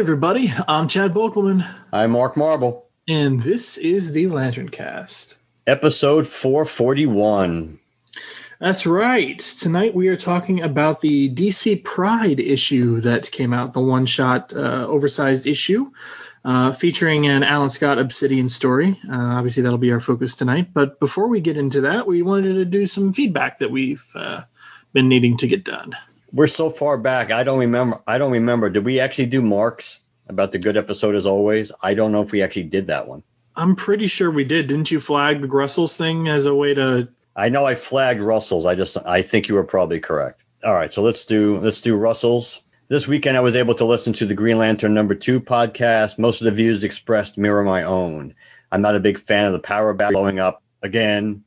everybody. I'm Chad Bokelman, I'm Mark Marble. and this is the Lantern Cast. Episode 441. That's right. Tonight we are talking about the DC Pride issue that came out, the one shot uh, oversized issue uh, featuring an Alan Scott Obsidian story. Uh, obviously, that'll be our focus tonight. But before we get into that, we wanted to do some feedback that we've uh, been needing to get done. We're so far back. I don't remember. I don't remember. Did we actually do marks about the good episode as always? I don't know if we actually did that one. I'm pretty sure we did. Didn't you flag the Grussels thing as a way to I know I flagged Russell's. I just I think you were probably correct. All right, so let's do let's do Russell's. This weekend I was able to listen to the Green Lantern number two podcast. Most of the views expressed mirror my own. I'm not a big fan of the power battery blowing up again.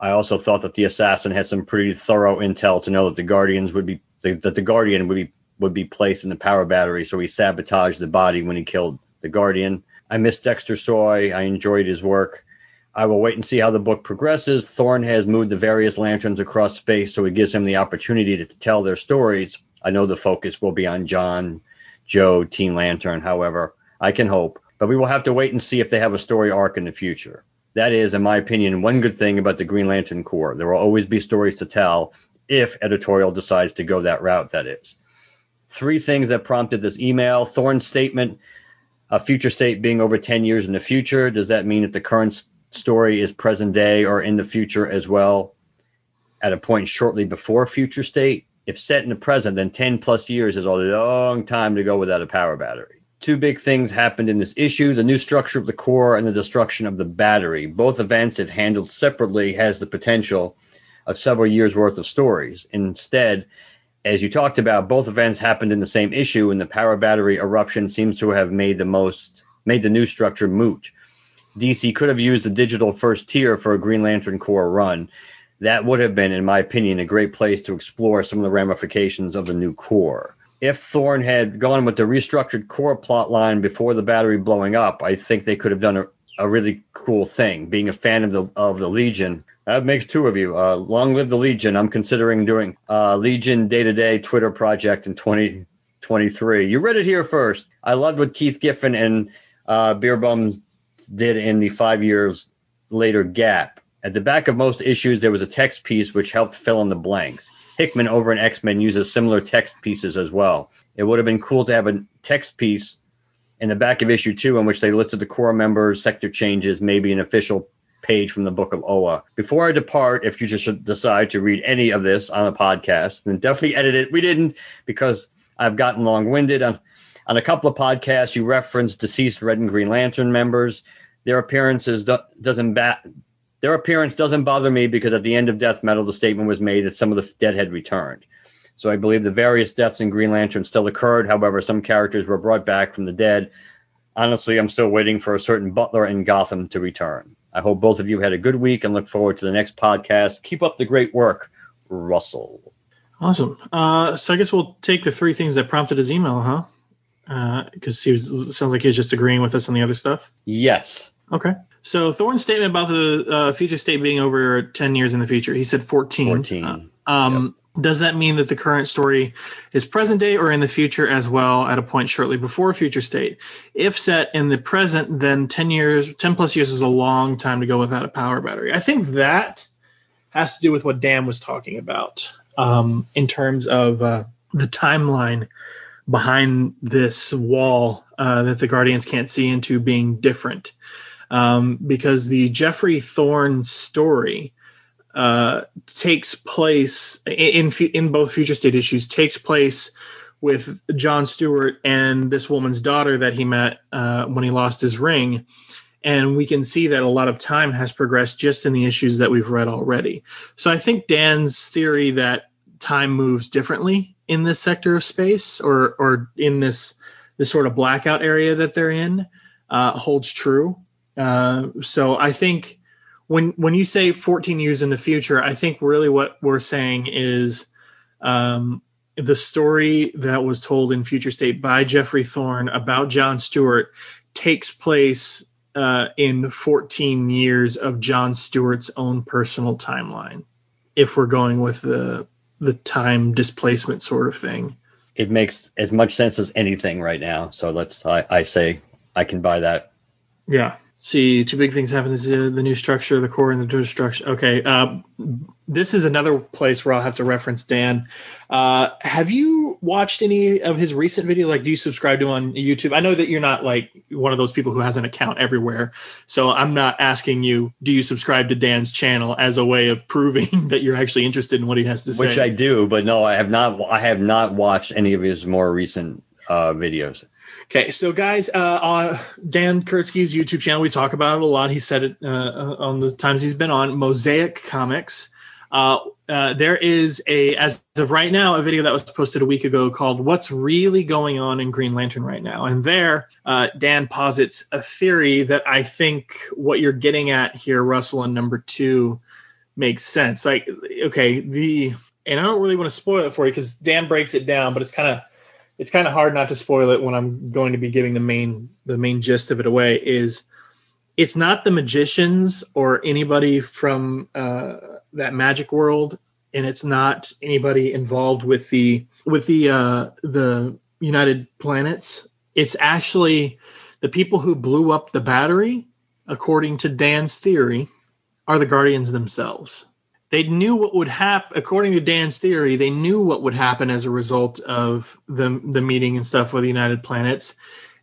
I also thought that the assassin had some pretty thorough intel to know that the Guardians would be that the Guardian would be would be placed in the power battery, so he sabotaged the body when he killed the Guardian. I miss Dexter Soy. I enjoyed his work. I will wait and see how the book progresses. Thorne has moved the various lanterns across space, so it gives him the opportunity to tell their stories. I know the focus will be on John, Jo, Teen Lantern, however, I can hope. But we will have to wait and see if they have a story arc in the future. That is, in my opinion, one good thing about the Green Lantern Corps. There will always be stories to tell if editorial decides to go that route, that is. Three things that prompted this email Thorne's statement, a future state being over 10 years in the future. Does that mean that the current story is present day or in the future as well at a point shortly before future state? If set in the present, then 10 plus years is a long time to go without a power battery. Two big things happened in this issue the new structure of the Corps and the destruction of the battery. Both events, if handled separately, has the potential of several years worth of stories. Instead, as you talked about, both events happened in the same issue, and the power battery eruption seems to have made the most made the new structure moot. DC could have used the digital first tier for a Green Lantern Corps run. That would have been, in my opinion, a great place to explore some of the ramifications of the new Corps. If Thorne had gone with the restructured Corps plot line before the battery blowing up, I think they could have done a, a really cool thing. Being a fan of the of the Legion, that makes two of you. Uh, long live the Legion. I'm considering doing uh, Legion day to day Twitter project in 2023. You read it here first. I loved what Keith Giffen and uh, did in the five years later gap. At the back of most issues, there was a text piece which helped fill in the blanks. Hickman over in X Men uses similar text pieces as well. It would have been cool to have a text piece in the back of issue two in which they listed the core members, sector changes, maybe an official page from the book of Oa. Before I depart, if you just decide to read any of this on a podcast, then definitely edit it. We didn't because I've gotten long winded. On, on a couple of podcasts, you referenced deceased Red and Green Lantern members. Their appearances do, doesn't bat. Their appearance doesn't bother me because at the end of Death Metal, the statement was made that some of the dead had returned. So I believe the various deaths in Green Lantern still occurred. However, some characters were brought back from the dead. Honestly, I'm still waiting for a certain Butler in Gotham to return. I hope both of you had a good week and look forward to the next podcast. Keep up the great work, Russell. Awesome. Uh, so I guess we'll take the three things that prompted his email, huh? Because he was sounds like he was just agreeing with us on the other stuff. Yes. Okay. So Thorne's statement about the uh, future state being over 10 years in the future, he said 14. 14. Uh, um, Does that mean that the current story is present day or in the future as well at a point shortly before future state? If set in the present, then 10 years, 10 plus years is a long time to go without a power battery. I think that has to do with what Dan was talking about um, in terms of uh, the timeline behind this wall uh, that the Guardians can't see into being different. um, because the Geoffrey Thorne story uh, takes place in in both future state issues takes place with John Stewart and this woman's daughter that he met uh, when he lost his ring. And we can see that a lot of time has progressed just in the issues that we've read already. So I think Dan's theory that time moves differently in this sector of space or or in this this sort of blackout area that they're in uh, holds true. Uh, so I think when when you say 14 years in the future, I think really what we're saying is um, the story that was told in Future State by Geoffrey Thorne about John Stewart takes place uh, in 14 years of John Stewart's own personal timeline. If we're going with the the time displacement sort of thing, it makes as much sense as anything right now. So let's I, I say I can buy that. Yeah see two big things happen. This is uh, the new structure, the Corps, and the destruction. Okay, uh, this is another place where I'll have to reference Dan. Uh, have you watched any of his recent video? Like, do you subscribe to him on YouTube? I know that you're not like one of those people who has an account everywhere, so I'm not asking you. Do you subscribe to Dan's channel as a way of proving that you're actually interested in what he has to say? Which I do, but no, I have not. I have not watched any of his more recent uh, videos. Okay, so guys, uh, Dan Kurtzky's YouTube channel, we talk about it a lot. He said it uh, uh, on the times he's been on Mosaic Comics. Uh, uh, there is a, as of right now, a video that was posted a week ago called "What's Really Going On in Green Lantern Right Now," and there, uh, Dan posits a theory that I think what you're getting at here, Russell, in number two, makes sense. Like, okay, the and I don't really want to spoil it for you because Dan breaks it down, but it's kind of it's kind of hard not to spoil it when I'm going to be giving the main the main gist of it away. Is it's not the magicians or anybody from uh, that magic world, and it's not anybody involved with the with the uh, the United Planets. It's actually the people who blew up the battery, according to Dan's theory, are the Guardians themselves they knew what would happen according to dan's theory they knew what would happen as a result of the, the meeting and stuff with the united planets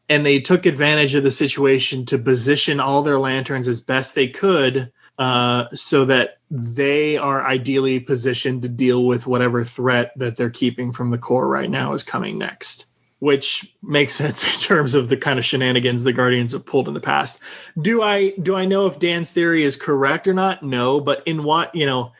and they took advantage of the situation to position all their lanterns as best they could uh, so that they are ideally positioned to deal with whatever threat that they're keeping from the Corps right now is coming next which makes sense in terms of the kind of shenanigans the Guardians have pulled in the past. Do I do I know if Dan's theory is correct or not? No, but in what you know,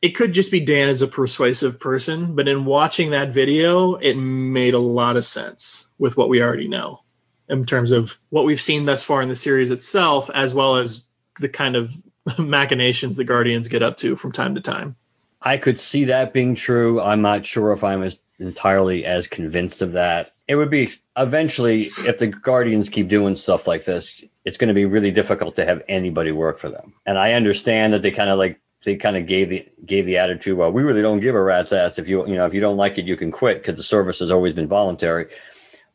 it could just be Dan as a persuasive person, but in watching that video, it made a lot of sense with what we already know in terms of what we've seen thus far in the series itself, as well as the kind of machinations the Guardians get up to from time to time. I could see that being true. I'm not sure if I'm as entirely as convinced of that. It would be eventually, if the Guardians keep doing stuff like this, it's going to be really difficult to have anybody work for them. And I understand that they kind of like they kind of gave the gave the attitude, well, we really don't give a rat's ass if you you know if you don't like it, you can quit because the service has always been voluntary.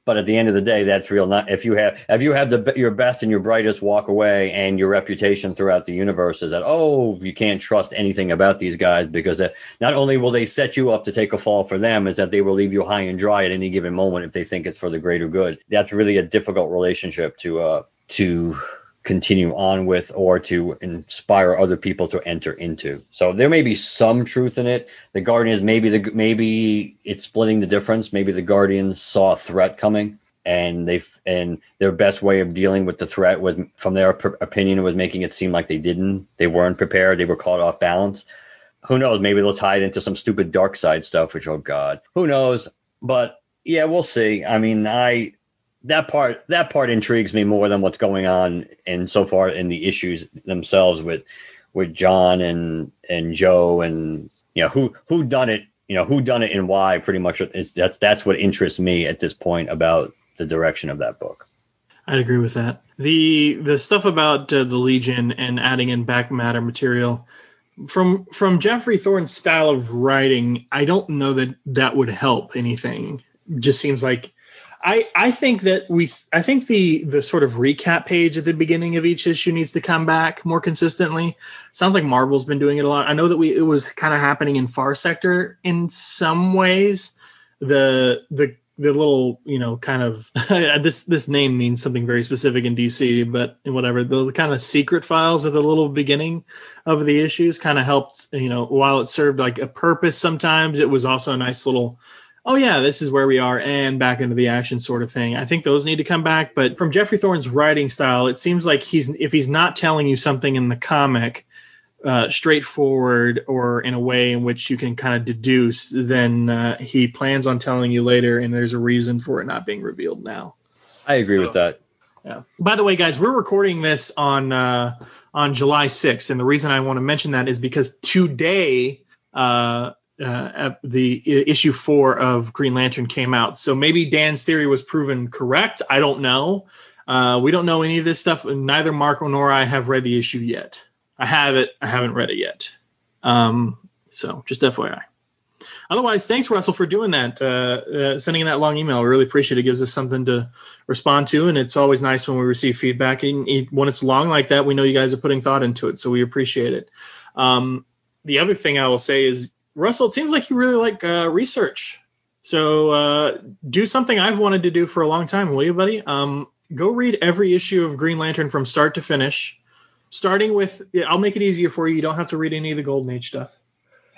But at the end of the day, that's real. Not if you have if you have the your best and your brightest walk away, and your reputation throughout the universe is that oh you can't trust anything about these guys because that not only will they set you up to take a fall for them, is that they will leave you high and dry at any given moment if they think it's for the greater good. That's really a difficult relationship to uh to continue on with or to inspire other people to enter into. So there may be some truth in it. The Guardians maybe the maybe it's splitting the difference. Maybe the Guardians saw a threat coming and they and their best way of dealing with the threat was from their opinion was making it seem like they didn't. They weren't prepared. They were caught off balance. Who knows? Maybe they'll tie it into some stupid dark side stuff which oh god. Who knows? But yeah we'll see. I mean i that part that part intrigues me more than what's going on and so far in the issues themselves with with John and and Jo and you know who who done it you know who done it and why pretty much is that's that's what interests me at this point about the direction of that book. I'd agree with that. The the stuff about uh, the Legion and adding in back matter material from from Geoffrey Thorne's style of writing, I don't know that that would help anything. just seems like I, I think that we I think the the sort of recap page at the beginning of each issue needs to come back more consistently. Sounds like Marvel's been doing it a lot. I know that we it was kind of happening in Far Sector in some ways. The the the little you know kind of this this name means something very specific in DC, but whatever the kind of secret files at the little beginning of the issues kind of helped you know while it served like a purpose sometimes it was also a nice little oh yeah this is where we are and back into the action sort of thing. I think those need to come back, but from Geoffrey Thorne's writing style, it seems like he's if he's not telling you something in the comic uh, straightforward or in a way in which you can kind of deduce, then uh, he plans on telling you later, and there's a reason for it not being revealed now. I agree so, with that. Yeah. By the way, guys, we're recording this on uh, on July 6th, and the reason I want to mention that is because today uh, uh, the issue four of Green Lantern came out. So maybe Dan's theory was proven correct. I don't know. Uh, we don't know any of this stuff. Neither Marco nor I have read the issue yet. I have it. I haven't read it yet. Um, so just FYI. Otherwise, thanks Russell for doing that, uh, uh, sending in that long email. We really appreciate it. it. Gives us something to respond to, and it's always nice when we receive feedback. And when it's long like that, we know you guys are putting thought into it, so we appreciate it. Um, the other thing I will say is, Russell, it seems like you really like uh, research. So uh, do something I've wanted to do for a long time, will you, buddy? Um, go read every issue of Green Lantern from start to finish starting with I'll make it easier for you. You don't have to read any of the Golden Age stuff.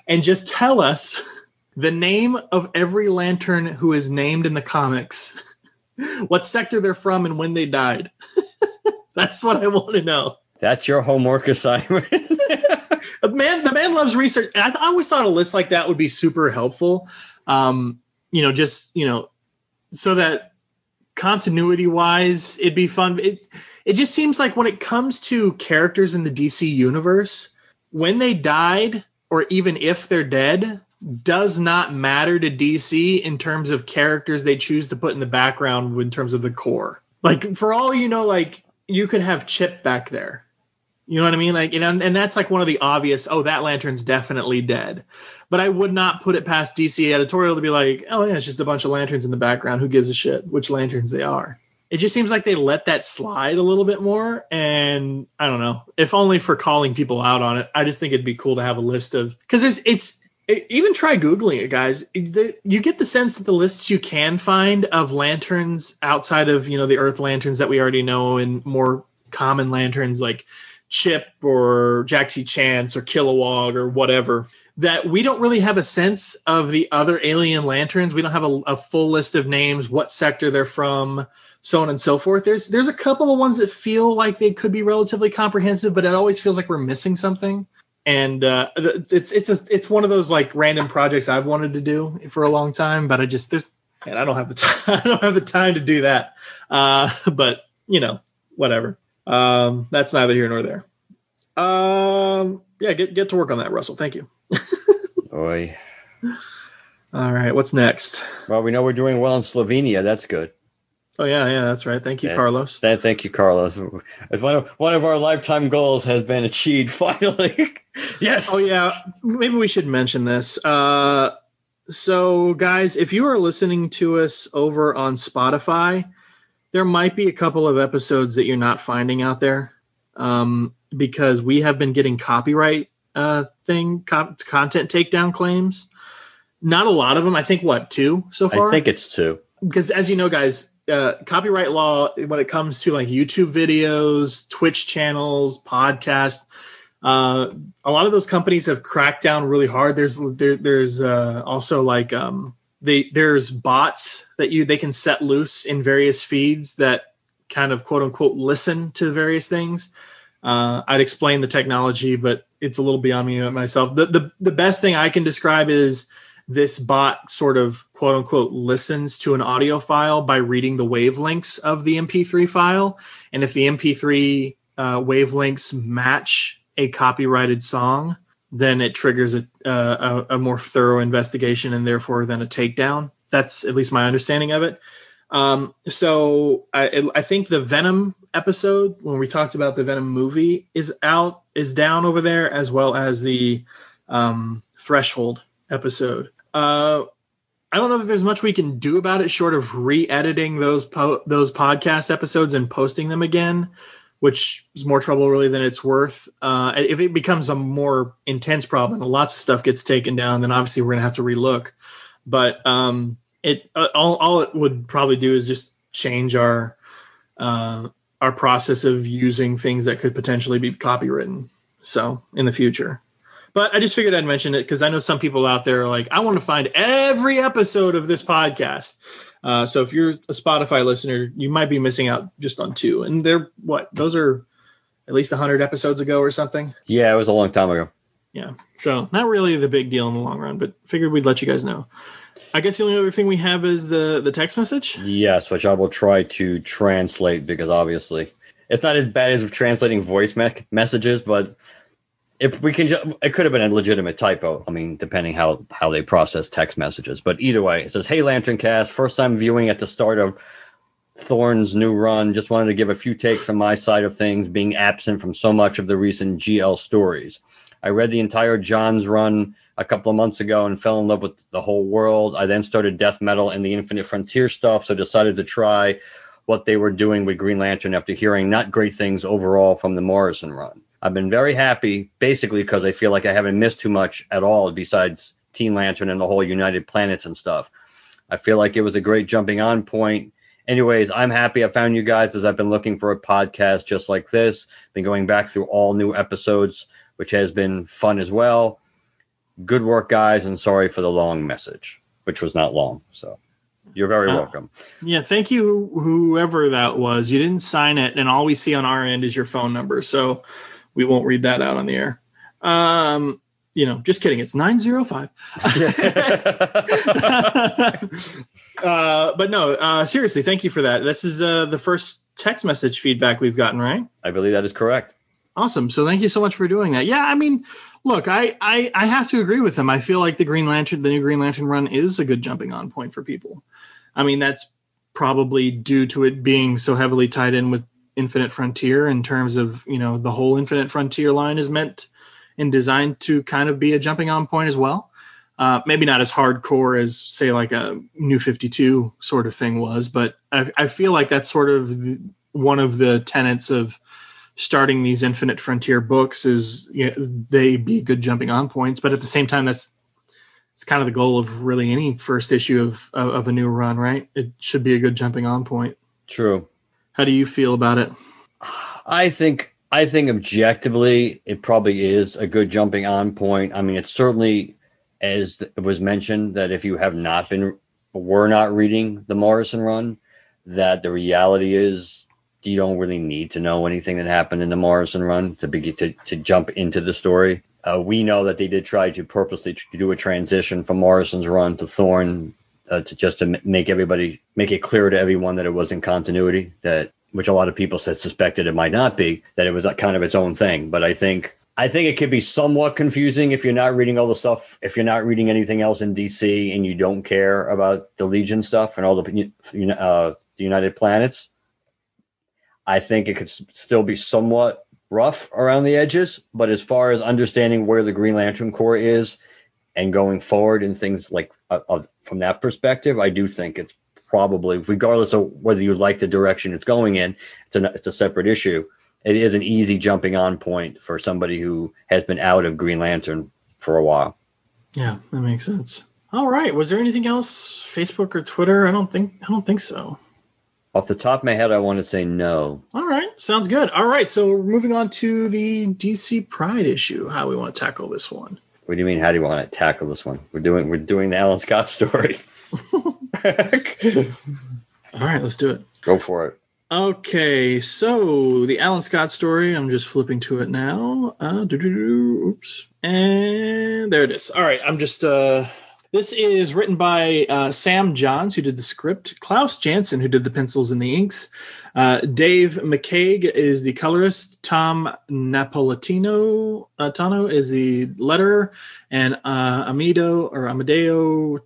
And just tell us the name of every lantern who is named in the comics, what sector they're from, and when they died. That's what I want to know. That's your homework assignment. Man, the man loves research. I, I, always thought a list like that would be super helpful. Um, you know, just you know, so that continuity wise, it'd be fun. It, it just seems like when it comes to characters in the DC universe, when they died or even if they're dead, does not matter to DC in terms of characters they choose to put in the background in terms of the Corps. Like for all you know, like you could have Ch'p back there. You know what I mean? Like, you know, and that's like one of the obvious. Oh, that lantern's definitely dead. But I would not put it past DC editorial to be like, oh yeah, it's just a bunch of lanterns in the background. Who gives a shit which lanterns they are? it just seems like they let that slide a little bit more. And I don't know, if only for calling people out on it. I just think it'd be cool to have a list of because there's it's it, even try googling it, guys. you get the sense that the lists you can find of lanterns outside of you know the Earth lanterns that we already know and more common lanterns like Ch'p or T. Chance or Kilowog or whatever that we don't really have a sense of the other alien lanterns. We don't have a, a full list of names, what sector they're from so on and so forth. There's there's a couple of ones that feel like they could be relatively comprehensive, but it always feels like we're missing something. And uh, it's it's a, it's one of those like random projects I've wanted to do for a long time, but I just there's and I don't have the time I don't have the time to do that. Uh, but you know whatever. Um, that's neither here nor there. Um, yeah, get get to work on that, Russell. Thank you. Oi. All right, what's next? Well, we know we're doing well in Slovenia. That's good. Oh yeah, yeah, that's right. Thank you, Carlos. Thank you, Carlos. As one of one of our lifetime goals has been achieved finally. yes. Oh yeah, maybe we should mention this. Uh, so guys, if you are listening to us over on Spotify, there might be a couple of episodes that you're not finding out there, um, because we have been getting copyright uh, thing co- content takedown claims. Not a lot of them. I think what two so far. I think it's two. Because as you know, guys, uh, copyright law when it comes to like YouTube videos, Twitch channels, podcasts. Uh, a lot of those companies have cracked down really hard. There's there, there's uh, also like um, they there's bots that you they can set loose in various feeds that kind of quote unquote listen to various things. Uh, I'd explain the technology, but it's a little beyond me myself. The, the the best thing I can describe is this bot sort of quote unquote listens to an audio file by reading the wavelengths of the MP3 file. And if the MP3 uh, wavelengths match a copyrighted song, then it triggers a, a, a, more thorough investigation and therefore then a takedown. That's at least my understanding of it. Um, so I, I think the Venom episode when we talked about the Venom movie is out is down over there as well as the um, Threshold episode. Uh, I don't know if there's much we can do about it short of re-editing those po- those podcast episodes and posting them again, which is more trouble really than it's worth. Uh, if it becomes a more intense problem and lots of stuff gets taken down, then obviously we're gonna have to relook. But um, it uh, all, all it would probably do is just change our uh, our process of using things that could potentially be copywritten. So in the future. But I just figured I'd mention it because I know some people out there are like, I want to find every episode of this podcast. Uh, so if you're a Spotify listener, you might be missing out just on two. And they're what? Those are at least 100 episodes ago or something. Yeah, it was a long time ago. Yeah. So not really the big deal in the long run, but figured we'd let you guys know. I guess the only other thing we have is the the text message. Yes, which I will try to translate because obviously it's not as bad as translating voice me- messages, but if we can, ju- it could have been a legitimate typo. I mean, depending how how they process text messages. But either way, it says, "Hey, Lantern Cast, first time viewing at the start of Thorne's new run. Just wanted to give a few takes from my side of things, being absent from so much of the recent GL stories. I read the entire Johns run a couple of months ago and fell in love with the whole world. I then started death metal and the Infinite Frontier stuff, so decided to try what they were doing with Green Lantern after hearing not great things overall from the Morrison run. I've been very happy, basically because I feel like I haven't missed too much at all besides Teen Lantern and the whole United Planets and stuff. I feel like it was a great jumping on point. Anyways, I'm happy I found you guys as I've been looking for a podcast just like this. Been going back through all new episodes, which has been fun as well. Good work, guys, and sorry for the long message, which was not long. So you're very Uh, welcome. Yeah, thank you, whoever that was. You didn't sign it, and all we see on our end is your phone number, so we won't read that out on the air. Um, you know, just kidding. It's 905. uh, but no, uh, seriously, thank you for that. This is uh, the first text message feedback we've gotten, right? I believe that is correct. Awesome. So thank you so much for doing that. Yeah, I mean, look, I, I I have to agree with him. I feel like the Green Lantern, the new Green Lantern run is a good jumping on point for people. I mean, that's probably due to it being so heavily tied in with Infinite Frontier in terms of, you know, the whole Infinite Frontier line is meant and designed to kind of be a jumping on point as well. Uh, maybe not as hardcore as, say, like a New 52 sort of thing was, but I, I feel like that's sort of one of the tenets of starting these Infinite Frontier books is you know, they be good jumping on points, but at the same time, that's it's kind of the goal of really any first issue of of, of a new run, right? It should be a good jumping on point. True. How do you feel about it? I think I think objectively it probably is a good jumping on point. I mean, it's certainly as it was mentioned that if you have not been were not reading the Morrison run, that the reality is you don't really need to know anything that happened in the Morrison run to begin to, to jump into the story. Uh, we know that they did try to purposely do a transition from Morrison's run to Thorne uh, to just to make everybody make it clear to everyone that it was in continuity that which a lot of people said suspected it might not be that it was kind of its own thing. But i think i think it could be somewhat confusing if you're not reading all the stuff if you're not reading anything else in dc and you don't care about the legion stuff and all the uh, united planets. I think it could still be somewhat rough around the edges but as far as understanding where the green lantern corps is and going forward and things like uh, uh, from that perspective, I do think it's probably, regardless of whether you like the direction it's going in, it's a it's a separate issue. It is an easy jumping on point for somebody who has been out of Green Lantern for a while. Yeah, that makes sense. All right. Was there anything else? Facebook or Twitter? I don't think I don't think so. Off the top of my head, I want to say no. All right, sounds good. All right, so we're moving on to the DC Pride issue. How we want to tackle this one? What do you mean? How do you want to tackle this one? We're doing we're doing the Alan Scott story. All right, let's do it. Go for it. Okay, so the Alan Scott story. I'm just flipping to it now. Uh, oops, and there it is. All right, I'm just. Uh, this is written by uh, Sam Johns, who did the script, Klaus Janson, who did the pencils and the inks. Uh, Dave McCaig is the colorist. Tom Napolitano uh, Tano is the letterer, and uh, Amido or Amadeo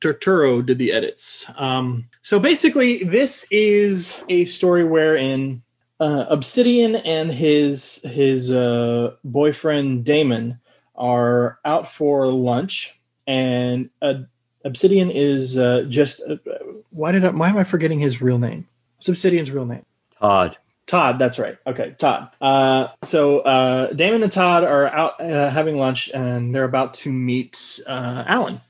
Turturro did the edits. Um, so basically, this is a story wherein uh, Obsidian and his his uh, boyfriend Damon are out for lunch, and uh, Obsidian is uh, just uh, why did I, why am I forgetting his real name? What's Obsidian's real name? Todd. Todd, that's right. Okay, Todd. Uh, so uh, Damon and Todd are out uh, having lunch, and they're about to meet uh, Alan.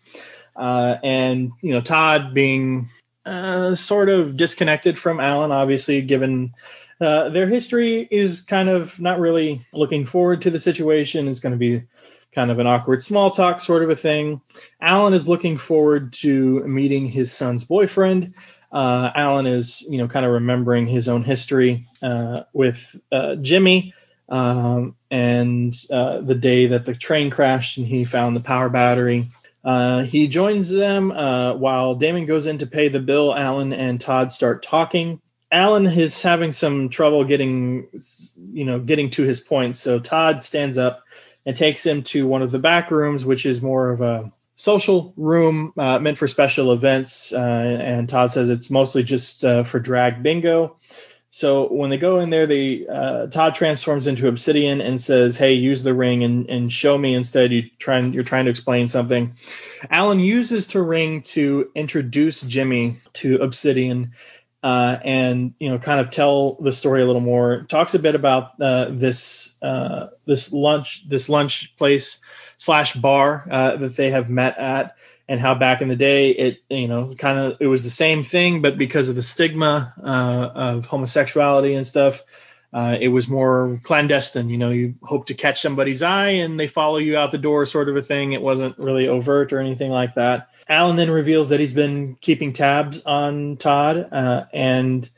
uh, and you know Todd being uh, sort of disconnected from Alan, obviously given. Uh, their history is kind of not really looking forward to the situation. It's going to be kind of an awkward small talk sort of a thing. Alan is looking forward to meeting his son's boyfriend. Uh, Alan is, you know, kind of remembering his own history uh, with uh, Jimmy um, and uh, the day that the train crashed and he found the power battery. Uh, he joins them uh, while Damon goes in to pay the bill. Alan and Todd start talking. Alan is having some trouble getting, you know, getting to his point. So Todd stands up and takes him to one of the back rooms, which is more of a social room uh, meant for special events. Uh, and Todd says it's mostly just uh, for drag bingo. So when they go in there, they uh, Todd transforms into Obsidian and says, "Hey, use the ring and, and show me instead. You trying you're trying to explain something." Alan uses the ring to introduce Jimmy to Obsidian. Uh, and you know, kind of tell the story a little more. Talks a bit about uh, this uh, this lunch this lunch place slash bar uh, that they have met at, and how back in the day it you know kind of it was the same thing but because of the stigma uh, of homosexuality and stuff uh, it was more clandestine you know you hope to catch somebody's eye and they follow you out the door sort of a thing it wasn't really overt or anything like that alan then reveals that he's been keeping tabs on todd uh, and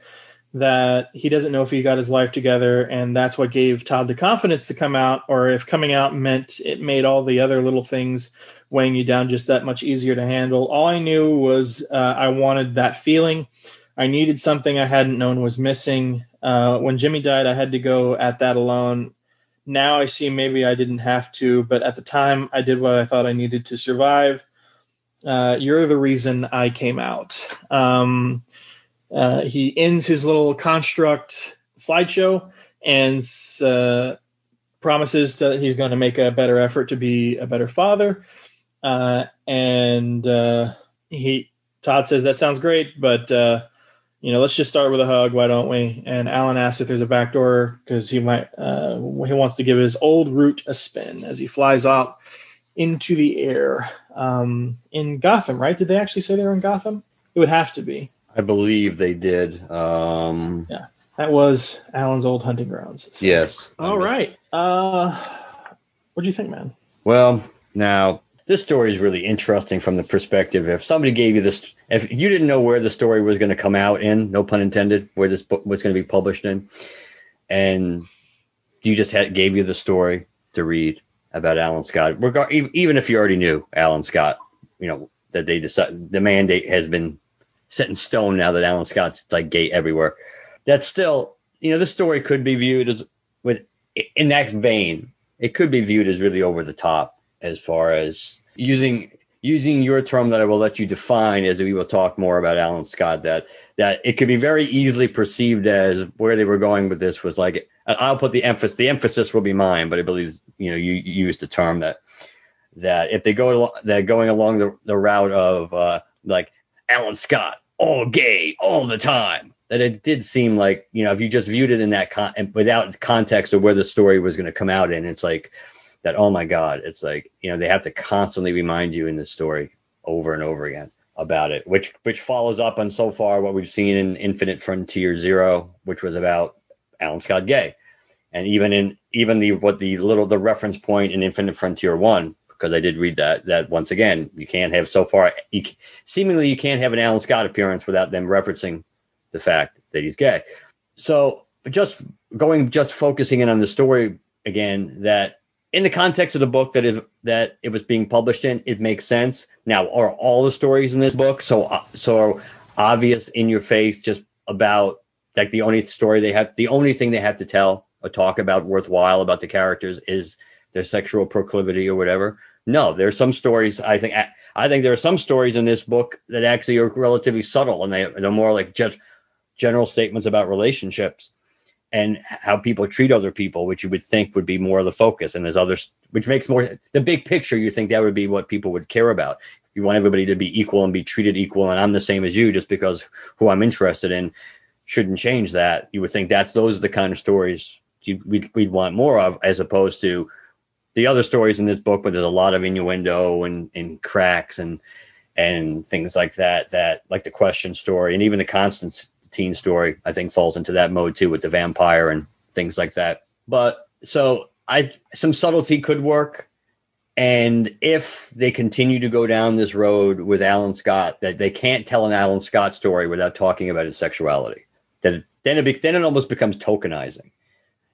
that he doesn't know if he got his life together and that's what gave todd the confidence to come out or if coming out meant it made all the other little things weighing you down just that much easier to handle. All I knew was uh, I wanted that feeling. I needed something I hadn't known was missing. Uh, when Jimmy died, I had to go at that alone. Now I see maybe I didn't have to, but at the time I did what I thought I needed to survive. Uh, you're the reason I came out. Um, uh, he ends his little construct slideshow and uh, promises that he's going to make a better effort to be a better father. Uh, and uh, he Todd says that sounds great, but you know let's just start with a hug, why don't we? And Alan asks if there's a back door because he might uh, he wants to give his old route a spin as he flies out into the air um, in Gotham. Right? Did they actually say they were in Gotham? It would have to be. I believe they did. Um, yeah, that was Alan's old hunting grounds. So. Yes. All right. Uh, what do you think, man? Well, now this story is really interesting from the perspective if somebody gave you this, if you didn't know where the story was going to come out in, no pun intended, where this book was going to be published in, and you just had, gave you the story to read about Alan Scott, regard, even if you already knew Alan Scott, you know that they decide the mandate has been set in stone now that Alan Scott's like gay everywhere. That's still, you know, this story could be viewed as with in that vein. It could be viewed as really over the top as far as using using your term that I will let you define as we will talk more about Alan Scott that that it could be very easily perceived as where they were going with this was like I'll put the emphasis the emphasis will be mine but I believe you know you, you used the term that that if they go that going along the, the route of uh, like Alan Scott all gay all the time that it did seem like you know if you just viewed it in that con without context of where the story was going to come out in it's like that oh my god it's like you know they have to constantly remind you in this story over and over again about it which which follows up on so far what we've seen in infinite frontier zero which was about alan scott gay. And even in even the what the little the reference point in infinite frontier one because i did read that that once again you can't have so far you, seemingly you can't have an alan scott appearance without them referencing the fact that he's gay. So just going just focusing in on the story again that in the context of the book that it that it was being published in, it makes sense. Now, are all the stories in this book so uh, so obvious in your face just about like the only story they have, the only thing they have to tell or talk about worthwhile about the characters is their sexual proclivity or whatever? No, there are some stories. I think I think there are some stories in this book that actually are relatively subtle and they, they're more like just general statements about relationships and how people treat other people, which you would think would be more of the focus. And there's others, which makes more the big picture. You think that would be what people would care about. You want everybody to be equal and be treated equal, and I'm the same as you, just because who I'm interested in shouldn't change that. You would think that's those are the kind of stories you, we'd, we'd want more of, as opposed to the other stories in this book, where there's a lot of innuendo and, and cracks and and things like that. That like the question story and even the Constantine story, I think falls into that mode too with the vampire and things like that. But so I some subtlety could work. And if they continue to go down this road with Alan Scott, that they can't tell an Alan Scott story without talking about his sexuality, that then it be, then it almost becomes tokenizing,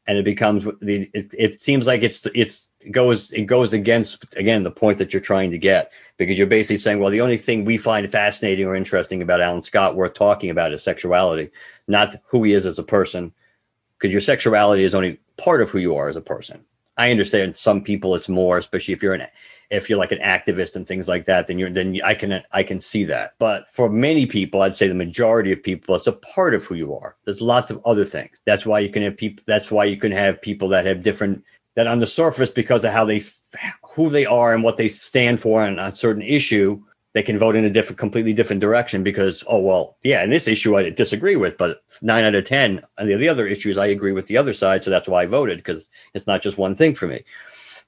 and it becomes the it, it seems like it's it's it goes it goes against again the point that you're trying to get because you're basically saying well the only thing we find fascinating or interesting about Alan Scott worth talking about is sexuality, not who he is as a person, because your sexuality is only part of who you are as a person. I understand some people it's more, especially if you're an if you're like an activist and things like that, then you're then I can I can see that. But for many people, I'd say the majority of people, it's a part of who you are. There's lots of other things. That's why you can have people. That's why you can have people that have different that on the surface because of how they who they are and what they stand for on a certain issue they can vote in a different, completely different direction because, oh well, yeah, in this issue I disagree with, but nine out of ten on the, the other issues I agree with the other side, so that's why I voted because it's not just one thing for me.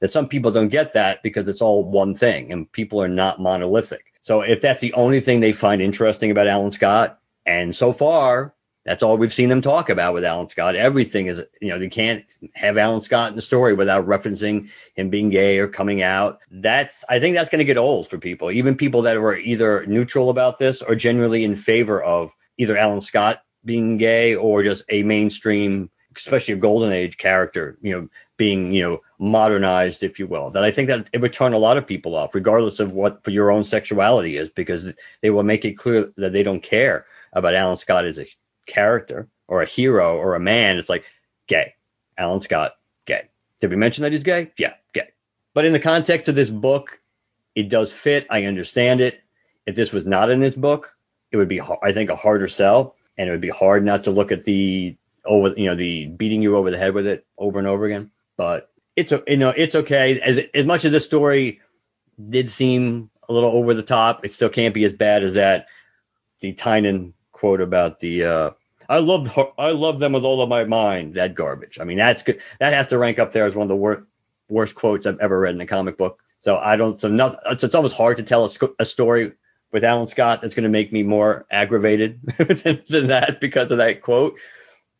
That some people don't get that because it's all one thing, and people are not monolithic. So if that's the only thing they find interesting about Alan Scott, and so far that's all we've seen them talk about with Alan Scott. Everything is, you know, they can't have Alan Scott in the story without referencing him being gay or coming out. That's, I think that's going to get old for people, even people that were either neutral about this or genuinely in favor of either Alan Scott being gay or just a mainstream, especially a golden age character, you know, being, you know, modernized, if you will. That I think that it would turn a lot of people off, regardless of what your own sexuality is, because they will make it clear that they don't care about Alan Scott as a character or a hero or a man, it's like gay. Alan Scott, gay. Did we mention that he's gay? Yeah, gay. But in the context of this book, it does fit. I understand it. If this was not in this book, it would be, I think, a harder sell, and it would be hard not to look at the over, you know, the beating you over the head with it over and over again. But it's, you know, it's okay. As as much as this story did seem a little over the top, it still can't be as bad as that. The Tynion quote about the uh, I love I love them with all of my mind. That garbage. I mean, that's good. That has to rank up there as one of the worst worst quotes I've ever read in a comic book. So I don't. So not, it's, it's almost hard to tell a, a story with Alan Scott that's going to make me more aggravated than, than that because of that quote.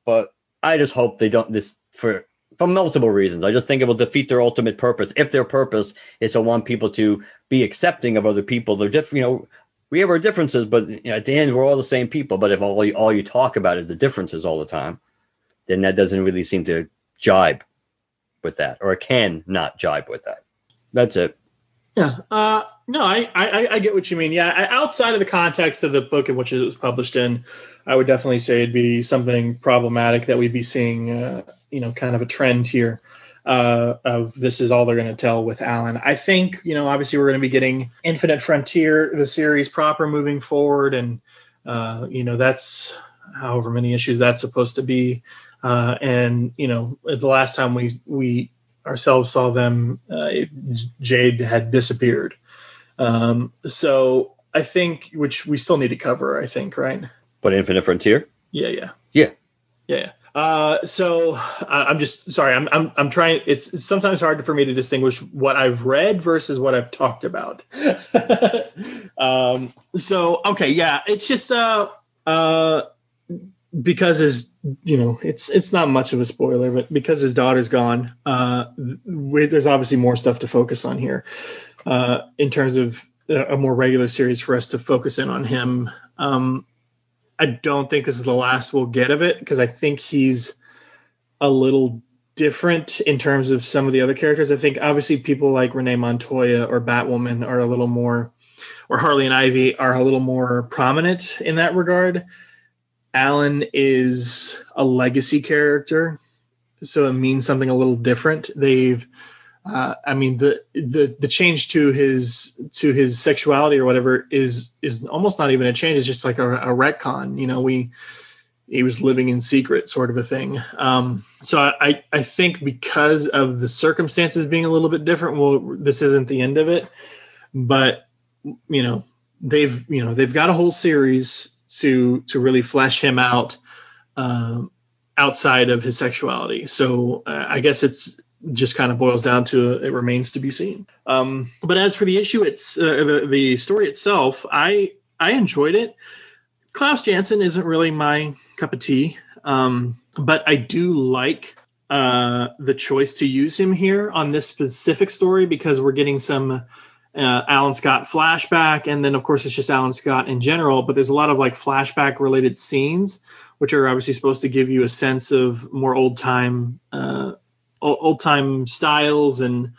But I just hope they don't this for for multiple reasons. I just think it will defeat their ultimate purpose if their purpose is to want people to be accepting of other people. They're different. You know, we have our differences, but you know, at the end we're all the same people. But if all you, all you talk about is the differences all the time, then that doesn't really seem to jibe with that, or it can not jibe with that. That's it. Yeah. Uh, no, I, I I get what you mean. Yeah. Outside of the context of the book in which it was published in, I would definitely say it'd be something problematic that we'd be seeing, uh, you know, kind of a trend here uh, of this is all they're going to tell with Alan. I think, you know, obviously we're going to be getting Infinite Frontier, the series proper moving forward, and uh, you know that's however many issues that's supposed to be. Uh, and you know, the last time we we ourselves saw them, uh, Jade had disappeared. Um, so I think, which we still need to cover, I think, right? But Infinite Frontier? Yeah, yeah. Yeah. Yeah, yeah. Uh, so I'm just sorry. I'm, I'm I'm trying. It's, it's, sometimes hard for me to distinguish what I've read versus what I've talked about. um, so okay, yeah, it's just uh uh because his you know it's it's not much of a spoiler, but because his daughter's gone, uh, there's obviously more stuff to focus on here. Uh, in terms of a more regular series for us to focus in on him. Um, I don't think this is the last we'll get of it because I think he's a little different in terms of some of the other characters. I think obviously people like Renee Montoya or Batwoman are a little more, or Harley and Ivy are a little more prominent in that regard. Alan is a legacy character, so it means something a little different. They've uh, I mean the the the change to his to his sexuality or whatever is is almost not even a change. It's just like a, a retcon. You know, we he was living in secret, sort of a thing. Um, so I I think because of the circumstances being a little bit different, well, this isn't the end of it. But you know, they've you know they've got a whole series to to really flesh him out um, outside of his sexuality. So uh, I guess it's just kind of boils down to it remains to be seen. Um, but as for the issue, it's uh, the the story itself. I I enjoyed it. Klaus Janson isn't really my cup of tea, um, but I do like uh, the choice to use him here on this specific story because we're getting some uh, Alan Scott flashback, and then of course it's just Alan Scott in general. But there's a lot of like flashback related scenes, which are obviously supposed to give you a sense of more old time uh, old time styles and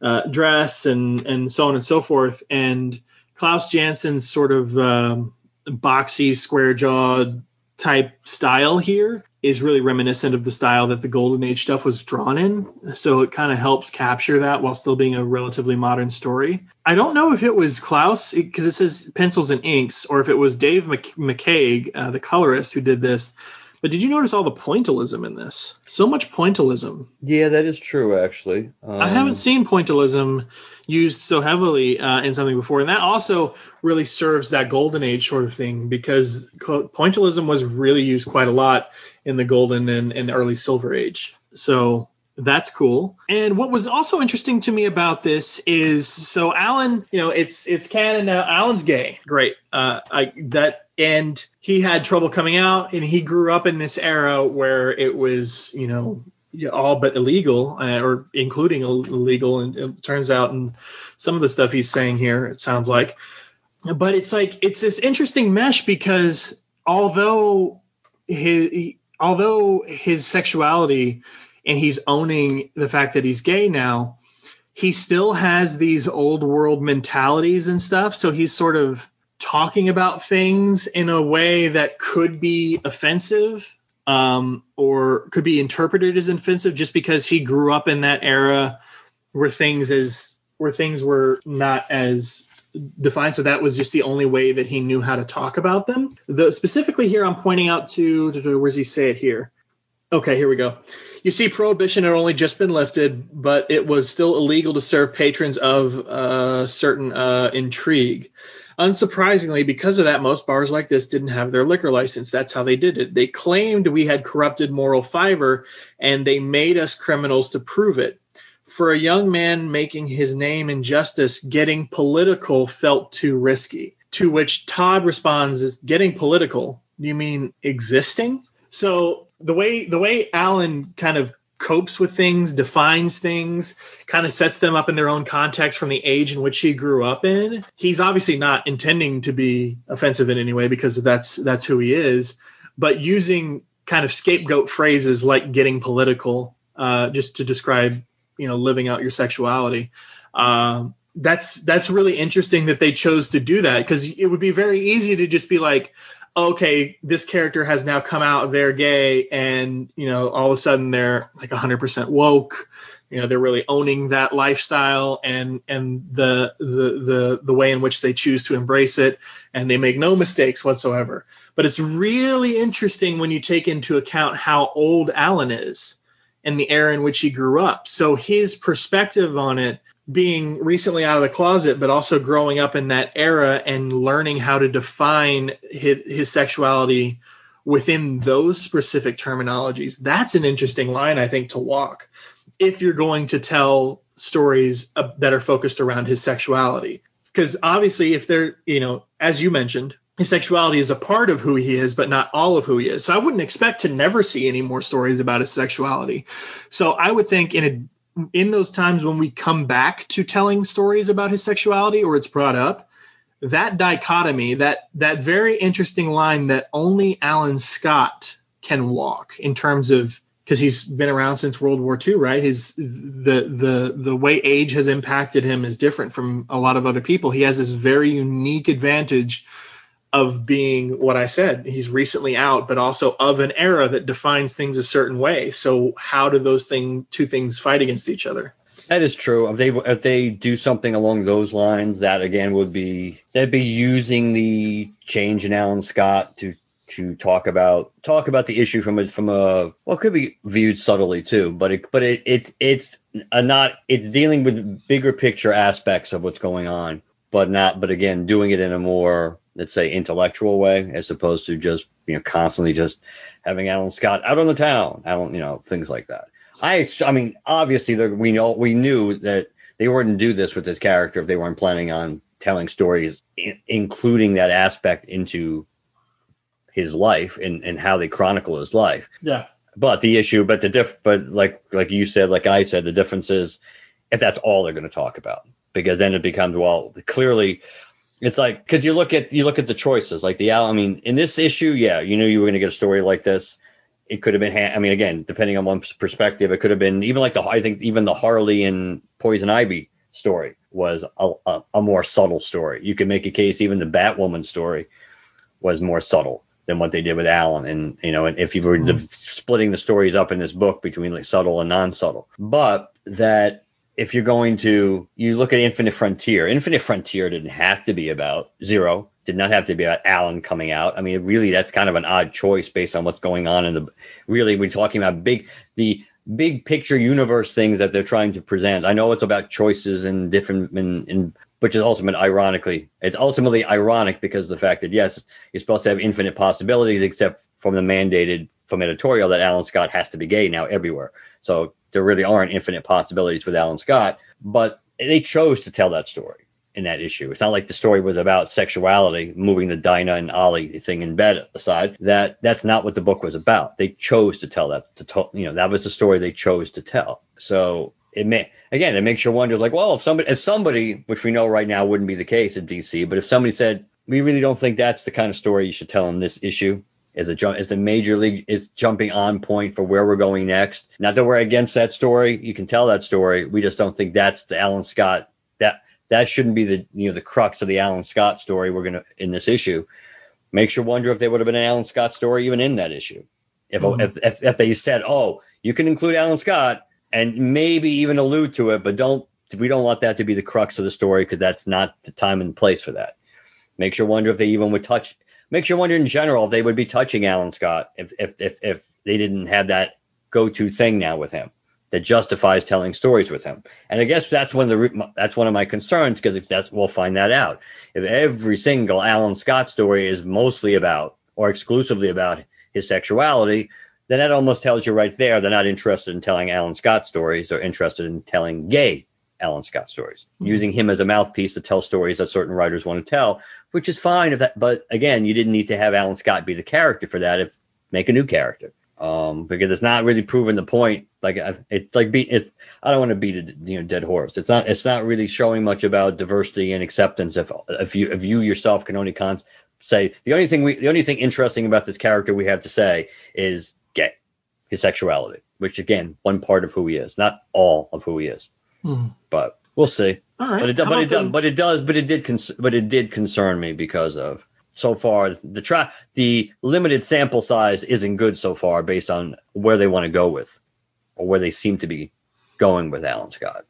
uh, dress and and so on and so forth. And Klaus Janson's sort of um, boxy, square jawed type style here is really reminiscent of the style that the Golden Age stuff was drawn in. So it kind of helps capture that while still being a relatively modern story. I don't know if it was Klaus, because it says pencils and inks, or if it was Dave McCaig, uh, the colorist, who did this. But did you notice all the pointillism in this? So much pointillism. Yeah, that is true, actually. Um, I haven't seen pointillism used so heavily uh, in something before, and that also really serves that golden age sort of thing because pointillism was really used quite a lot in the golden and, and early silver age. So that's cool. And what was also interesting to me about this is so Alan, you know, it's it's canon now. Alan's gay. Great. Uh, I that and he had trouble coming out, and he grew up in this era where it was, you know, all but illegal, uh, or including illegal. And it turns out, and some of the stuff he's saying here, it sounds like. But it's like it's this interesting mesh because although his although his sexuality and he's owning the fact that he's gay now, he still has these old world mentalities and stuff. So he's sort of talking about things in a way that could be offensive um, or could be interpreted as offensive just because he grew up in that era where things as where things were not as defined. So that was just the only way that he knew how to talk about them. The, specifically here, I'm pointing out to, to, to where does he say it here? Okay, here we go. You see, prohibition had only just been lifted, but it was still illegal to serve patrons of uh, certain uh, intrigue. Unsurprisingly, because of that, most bars like this didn't have their liquor license. That's how they did it. They claimed we had corrupted moral fiber, and they made us criminals to prove it. For a young man making his name in justice, getting political felt too risky. To which Todd responds, "Is getting political? You mean existing?" So the way the way Alan kind of copes with things, defines things, kind of sets them up in their own context from the age in which he grew up in. He's obviously not intending to be offensive in any way because that's that's who he is, but using kind of scapegoat phrases like getting political uh, just to describe you know living out your sexuality. Um, that's that's really interesting that they chose to do that because it would be very easy to just be like, okay, this character has now come out, they're gay, and you know, all of a sudden they're like 100% woke. You know, they're really owning that lifestyle and and the the the the way in which they choose to embrace it, and they make no mistakes whatsoever. But it's really interesting when you take into account how old Alan is and the era in which he grew up. So his perspective on it being recently out of the closet, but also growing up in that era and learning how to define his, his sexuality within those specific terminologies. That's an interesting line, I think, to walk if you're going to tell stories that are focused around his sexuality. Because obviously, if they're, you know, as you mentioned, his sexuality is a part of who he is, but not all of who he is. So I wouldn't expect to never see any more stories about his sexuality. So I would think in a in those times when we come back to telling stories about his sexuality or it's brought up, that dichotomy, that that very interesting line that only Alan Scott can walk in terms of because he's been around since World War II, right? His the the the way age has impacted him is different from a lot of other people. He has this very unique advantage of being what I said. He's recently out, but also of an era that defines things a certain way. So how do those thing two things fight against each other? That is true. If they if they do something along those lines, that again would be they'd be using the change in Alan Scott to to talk about talk about the issue from a from a well it could be viewed subtly too, but it but it, it it's a not it's dealing with bigger picture aspects of what's going on, but not but again doing it in a more let's say intellectual way as opposed to just you know constantly just having Alan Scott out on the town, Alan, you know things like that. I I mean obviously we know we knew that they wouldn't do this with this character if they weren't planning on telling stories, I- including that aspect into his life and, and how they chronicle his life. Yeah. But the issue, but the diff, but like like you said, like I said, the difference is if that's all they're going to talk about, because then it becomes well, clearly, it's like because you look at you look at the choices, like the I mean, in this issue, yeah, you knew you were going to get a story like this. It could have been, I mean, again, depending on one's perspective, it could have been even like the I think even the Harley and Poison Ivy story was a, a, a more subtle story. You could make a case even the Batwoman story was more subtle than what they did with Alan. And you know, and if you were mm-hmm. splitting the stories up in this book between like subtle and non-subtle, but that if you're going to you look at Infinite Frontier, Infinite Frontier didn't have to be about Zero, did not have to be about Alan coming out. I mean, really, that's kind of an odd choice based on what's going on in the. Really, we're talking about big the big picture universe things that they're trying to present. I know it's about choices and different and, and which is ultimately ironically it's ultimately ironic because the fact that yes you're supposed to have infinite possibilities except from the mandated from editorial that Alan Scott has to be gay now everywhere so there really aren't infinite possibilities with Alan Scott but they chose to tell that story in that issue. It's not like the story was about sexuality moving the Dinah and Ollie thing in bed aside. That that's not what the book was about. They chose to tell that to you know that was the story they chose to tell. So it may again it makes you wonder like well if somebody if somebody which we know right now wouldn't be the case at DC but if somebody said we really don't think that's the kind of story you should tell in this issue is a jump is the major league is jumping on point for where we're going next not that we're against that story you can tell that story we just don't think that's the Alan Scott that that shouldn't be the you know the crux of the Alan Scott story we're gonna in this issue makes you wonder if they would have been an Alan Scott story even in that issue if, mm-hmm. if, if, if they said oh you can include Alan Scott and maybe even allude to it, but don't we don't want that to be the crux of the story because that's not the time and place for that. Makes you wonder if they even would touch. Makes you wonder in general if they would be touching Alan Scott if if if, if they didn't have that go-to thing now with him that justifies telling stories with him. And I guess that's one of the that's one of my concerns because if that's we'll find that out. If every single Alan Scott story is mostly about or exclusively about his sexuality, then that almost tells you right there they're not interested in telling Alan Scott stories. They're interested in telling gay Alan Scott stories, mm-hmm. using him as a mouthpiece to tell stories that certain writers want to tell, which is fine. If that, but again, you didn't need to have Alan Scott be the character for that. If make a new character, um, because it's not really proving the point. Like it's like beat. It's, I don't want to beat a you know dead horse. It's not. It's not really showing much about diversity and acceptance. If if you if you yourself can only con- say the only thing we the only thing interesting about this character we have to say is gay, his sexuality, which again, one part of who he is, not all of who he is. Hmm. But we'll see. All right. But it, but it, does, but it does, but it did, cons- but it did concern me because of so far the tra- the limited sample size isn't good so far based on where they want to go with or where they seem to be going with Alan Scott.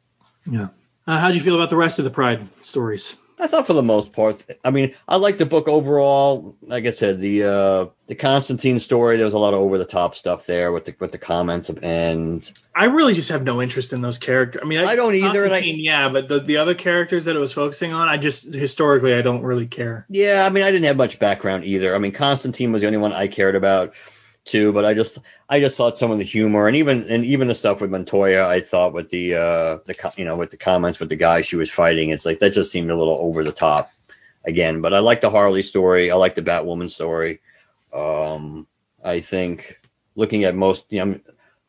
Yeah. Uh, how do you feel about the rest of the Pride stories? I thought for the most part, I mean, I like the book overall. Like I said, the uh, the Constantine story, there was a lot of over the top stuff there with the with the comments and. I really just have no interest in those characters. I mean, I, I don't either. Constantine, I, yeah, but the the other characters that it was focusing on, I just historically I don't really care. Yeah, I mean, I didn't have much background either. I mean, Constantine was the only one I cared about too, but I just I just thought some of the humor and even and even the stuff with Montoya, I thought with the uh the you know with the comments with the guy she was fighting, it's like that just seemed a little over the top again. But I like the Harley story, I like the Batwoman story. Um, I think looking at most, you know,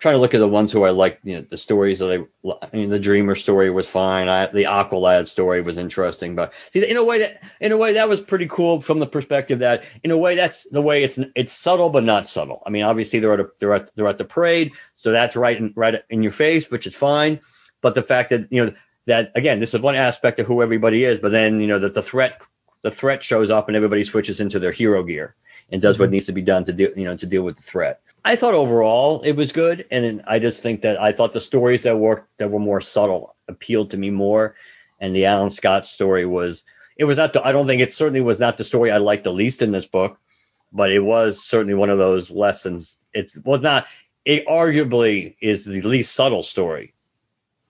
trying to look at the ones who I like, you know, the stories that I, I mean, the Dreamer story was fine. I, the Aqualad story was interesting, but see, in a way that, in a way that was pretty cool from the perspective that, in a way, that's the way it's, it's subtle but not subtle. I mean, obviously they're at, a, they're at, they're at the parade, so that's right in, right in your face, which is fine. But the fact that, you know, that again, this is one aspect of who everybody is, but then, you know, that the threat, the threat shows up and everybody switches into their hero gear and does what mm-hmm. needs to be done to do, you know, to deal with the threat. I thought overall it was good, and I just think that I thought the stories that worked that were more subtle appealed to me more, and the Alan Scott story was it was not the, I don't think it certainly was not the story I liked the least in this book, but it was certainly one of those lessons. It was not it arguably is the least subtle story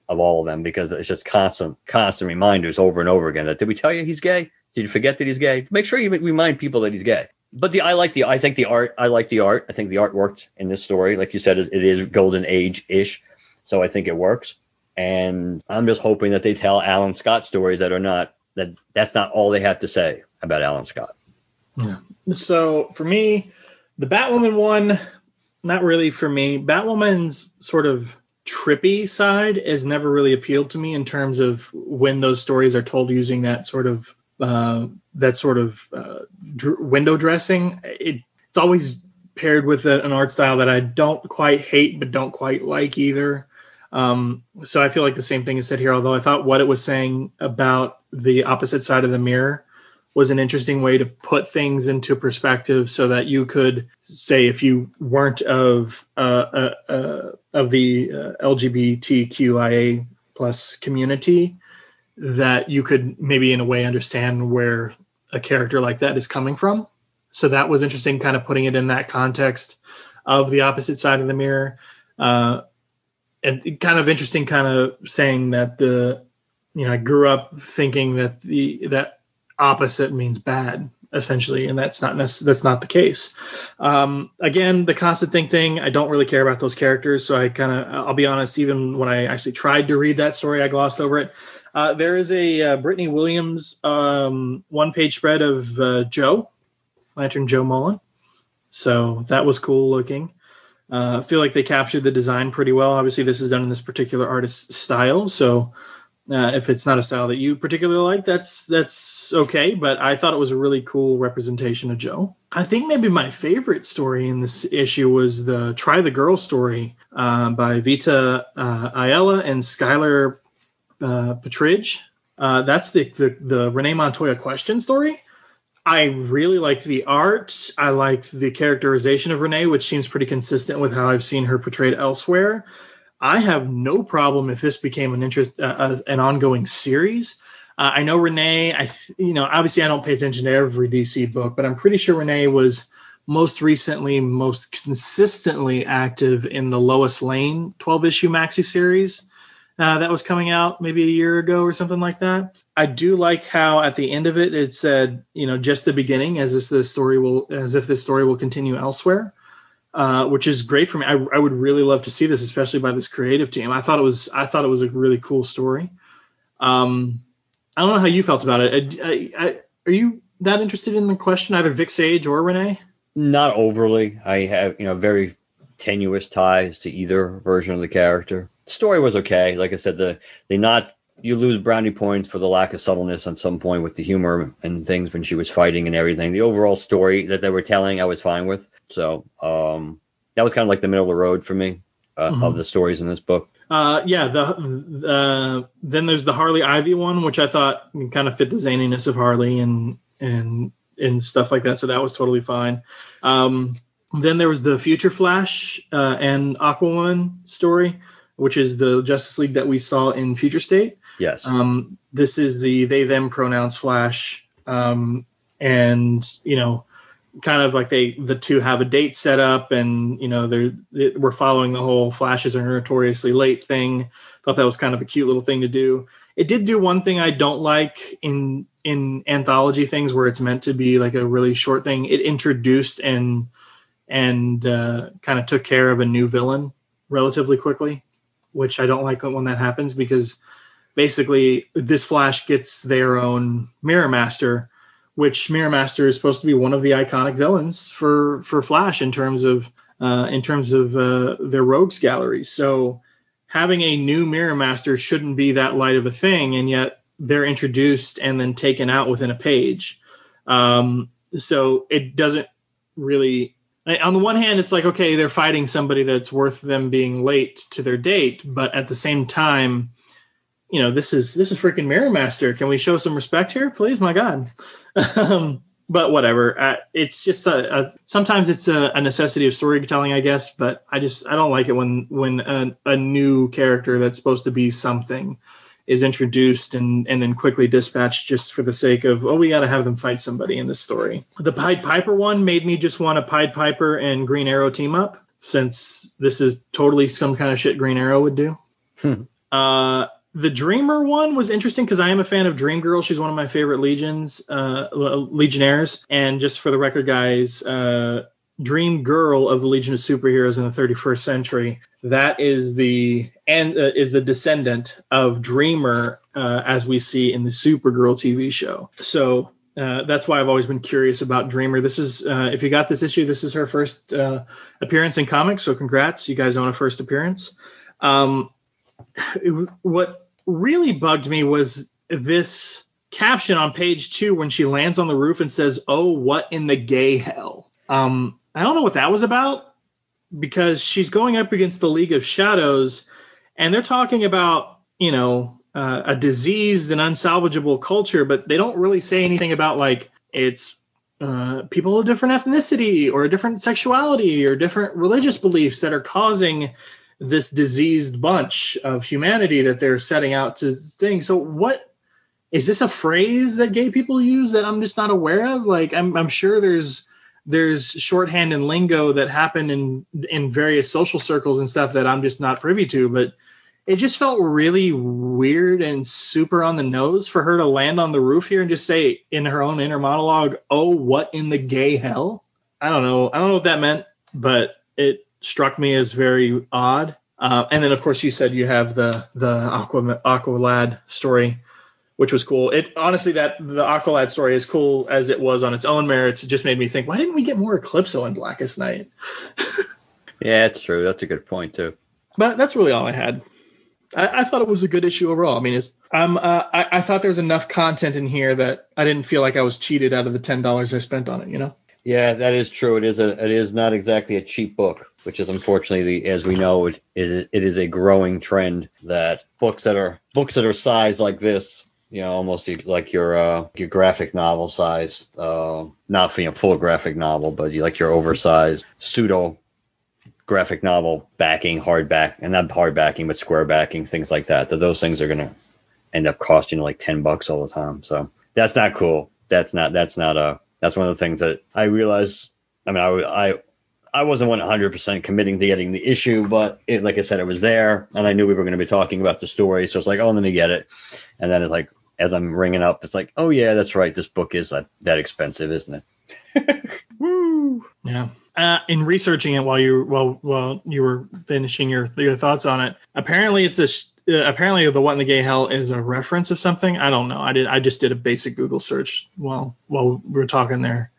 of all of them because it's just constant constant reminders over and over again that did we tell you he's gay? Did you forget that he's gay? Make sure you remind people that he's gay but the I like the I think the art I like the art. I think the art worked in this story. Like you said, it, it is golden age ish. So I think it works. And I'm just hoping that they tell Alan Scott stories that are not that that's not all they have to say about Alan Scott. Yeah. So for me, the Batwoman one, not really for me. Batwoman's sort of trippy side has never really appealed to me in terms of when those stories are told using that sort of uh, that sort of uh, dr- window dressing. It, it's always paired with a, an art style that I don't quite hate but don't quite like either. Um, so I feel like the same thing is said here. Although I thought what it was saying about the opposite side of the mirror was an interesting way to put things into perspective so that you could say if you weren't of uh, uh, uh, of the uh, LGBTQIA plus community that you could maybe in a way understand where a character like that is coming from. So that was interesting, kind of putting it in that context of the opposite side of the mirror. Uh, and kind of interesting, kind of saying that the you know I grew up thinking that the that opposite means bad essentially, and that's not nec- that's not the case. Um, again, the Constantine thing, I don't really care about those characters, so I kind of I'll be honest. Even when I actually tried to read that story, I glossed over it. Uh, there is a uh, Brittney Williams um, one-page spread of uh, Jo, Lantern Jo Mullein, so that was cool looking. Uh, I feel like they captured the design pretty well. Obviously, this is done in this particular artist's style, so uh, if it's not a style that you particularly like, that's that's okay. But I thought it was a really cool representation of Jo. I think maybe my favorite story in this issue was the Try the Girl story by Vita Ayala and Skylar uh, Patridge. Uh, that's the, the the Renee Montoya question story. I really liked the art. I liked the characterization of Renee, which seems pretty consistent with how I've seen her portrayed elsewhere. I have no problem if this became an interest, uh, uh, an ongoing series. Uh, I know Renee. I, you know, obviously I don't pay attention to every DC book, but I'm pretty sure Renee was most recently, most consistently active in the Lois Lane 12 issue maxi series uh, that was coming out maybe a year ago or something like that. I do like how at the end of it it said, you know, just the beginning, as if the story will, as if this story will continue elsewhere uh, which is great for me. I, I, would really love to see this, especially by this creative team. I thought it was I thought it was a really cool story. Um, I don't know how you felt about it. I, I, are you that interested in the question, either Vic Sage or Renee? Not overly. I have you know very tenuous ties to either version of the character. The story was okay. Like I said, the they not you lose brownie points for the lack of subtleness on some point with the humor and things when she was fighting and everything. The overall story that they were telling, I was fine with. So um, that was kind of like the middle of the road for me uh, mm-hmm. of the stories in this book. Uh, yeah, the uh, then there's the Harley Ivy one, which I thought kind of fit the zaniness of Harley and and and stuff like that. So that was totally fine. Um, then there was the Future Flash uh, and Aquaman story, which is the Justice League that we saw in Future State. Yes. Um, this is the they them pronouns Flash, um, and you know kind of like they the two have a date set up and you know they're they, we're following the whole flashes are notoriously late thing thought that was kind of a cute little thing to do it did do one thing i don't like in in anthology things where it's meant to be like a really short thing it introduced and and uh, kind of took care of a new villain relatively quickly which i don't like when that happens because basically this flash gets their own mirror master which Mirror Master is supposed to be one of the iconic villains for for Flash in terms of uh, in terms of uh, their rogues gallery. So having a new Mirror Master shouldn't be that light of a thing, and yet they're introduced and then taken out within a page. Um, so it doesn't really. On the one hand, it's like okay, they're fighting somebody that's worth them being late to their date, but at the same time, you know, this is this is freaking Mirror Master. Can we show some respect here, please? My God. um, but whatever. Uh, it's just a, a, sometimes it's a, a, necessity of storytelling, I guess. But I just I don't like it when when a, a new character that's supposed to be something is introduced and and then quickly dispatched just for the sake of oh we got to have them fight somebody in this story. The Pied Piper one made me just want a Pied Piper and Green Arrow team up since this is totally some kind of shit Green Arrow would do. Hmm. uh, the Dreamer one was interesting because I am a fan of Dream Girl. She's one of my favorite legions, uh, legionnaires. And just for the record, guys, uh, Dream Girl of the Legion of Superheroes in the 31st century. That is the and uh, is the descendant of Dreamer uh, as we see in the Supergirl TV show. So uh, that's why I've always been curious about Dreamer. This is uh, if you got this issue, this is her first uh, appearance in comics. So congrats, you guys own a first appearance. Um, it, what really bugged me was this caption on page two when she lands on the roof and says, "Oh, what in the gay hell?" Um, I don't know what that was about because she's going up against the League of Shadows, and they're talking about you know uh, a diseased and unsalvageable culture, but they don't really say anything about like it's uh, people of different ethnicity or a different sexuality or different religious beliefs that are causing this diseased bunch of humanity that they're setting out to thing. So what is this a phrase that gay people use that I'm just not aware of? Like I'm I'm sure there's there's shorthand and lingo that happen in in various social circles and stuff that I'm just not privy to, but it just felt really weird and super on the nose for her to land on the roof here and just say in her own inner monologue, "Oh, what in the gay hell?" I don't know. I don't know what that meant, but it struck me as very odd. Uh, and then of course you said you have the the Aqua Aqualad story which was cool. It honestly that the Aqualad story, as cool as it was on its own merits, it just made me think, why didn't we get more Eclipso in Blackest Night? yeah, it's true. That's a good point too. But that's really all I had. I, I thought it was a good issue overall. I mean, it's um, uh, I, I thought there was enough content in here that I didn't feel like I was cheated out of the ten dollars I spent on it. You know. Yeah, that is true. It is a it is not exactly a cheap book, which is unfortunately the as we know it is it is a growing trend that books that are books that are sized like this you know, almost like your uh, your graphic novel size, uh, not you know, full graphic novel, but you like your oversized pseudo graphic novel backing, hardback, and not hard backing, but square backing, things like that. That those things are gonna end up costing like ten bucks all the time. So that's not cool. That's not that's not a that's one of the things that I realized. I mean, I I I wasn't 100% committing to getting the issue, but it, like I said, it was there, and I knew we were going to be talking about the story, so it's like, oh, let me get it, and then it's like, as I'm ringing up, it's like, oh yeah, that's right. This book is that, that expensive, isn't it? Woo! Yeah. Uh, in researching it while you while while you were finishing your your thoughts on it, apparently it's a uh, apparently the what in the gay hell is a reference of something. I don't know. I did I just did a basic Google search while while we were talking there,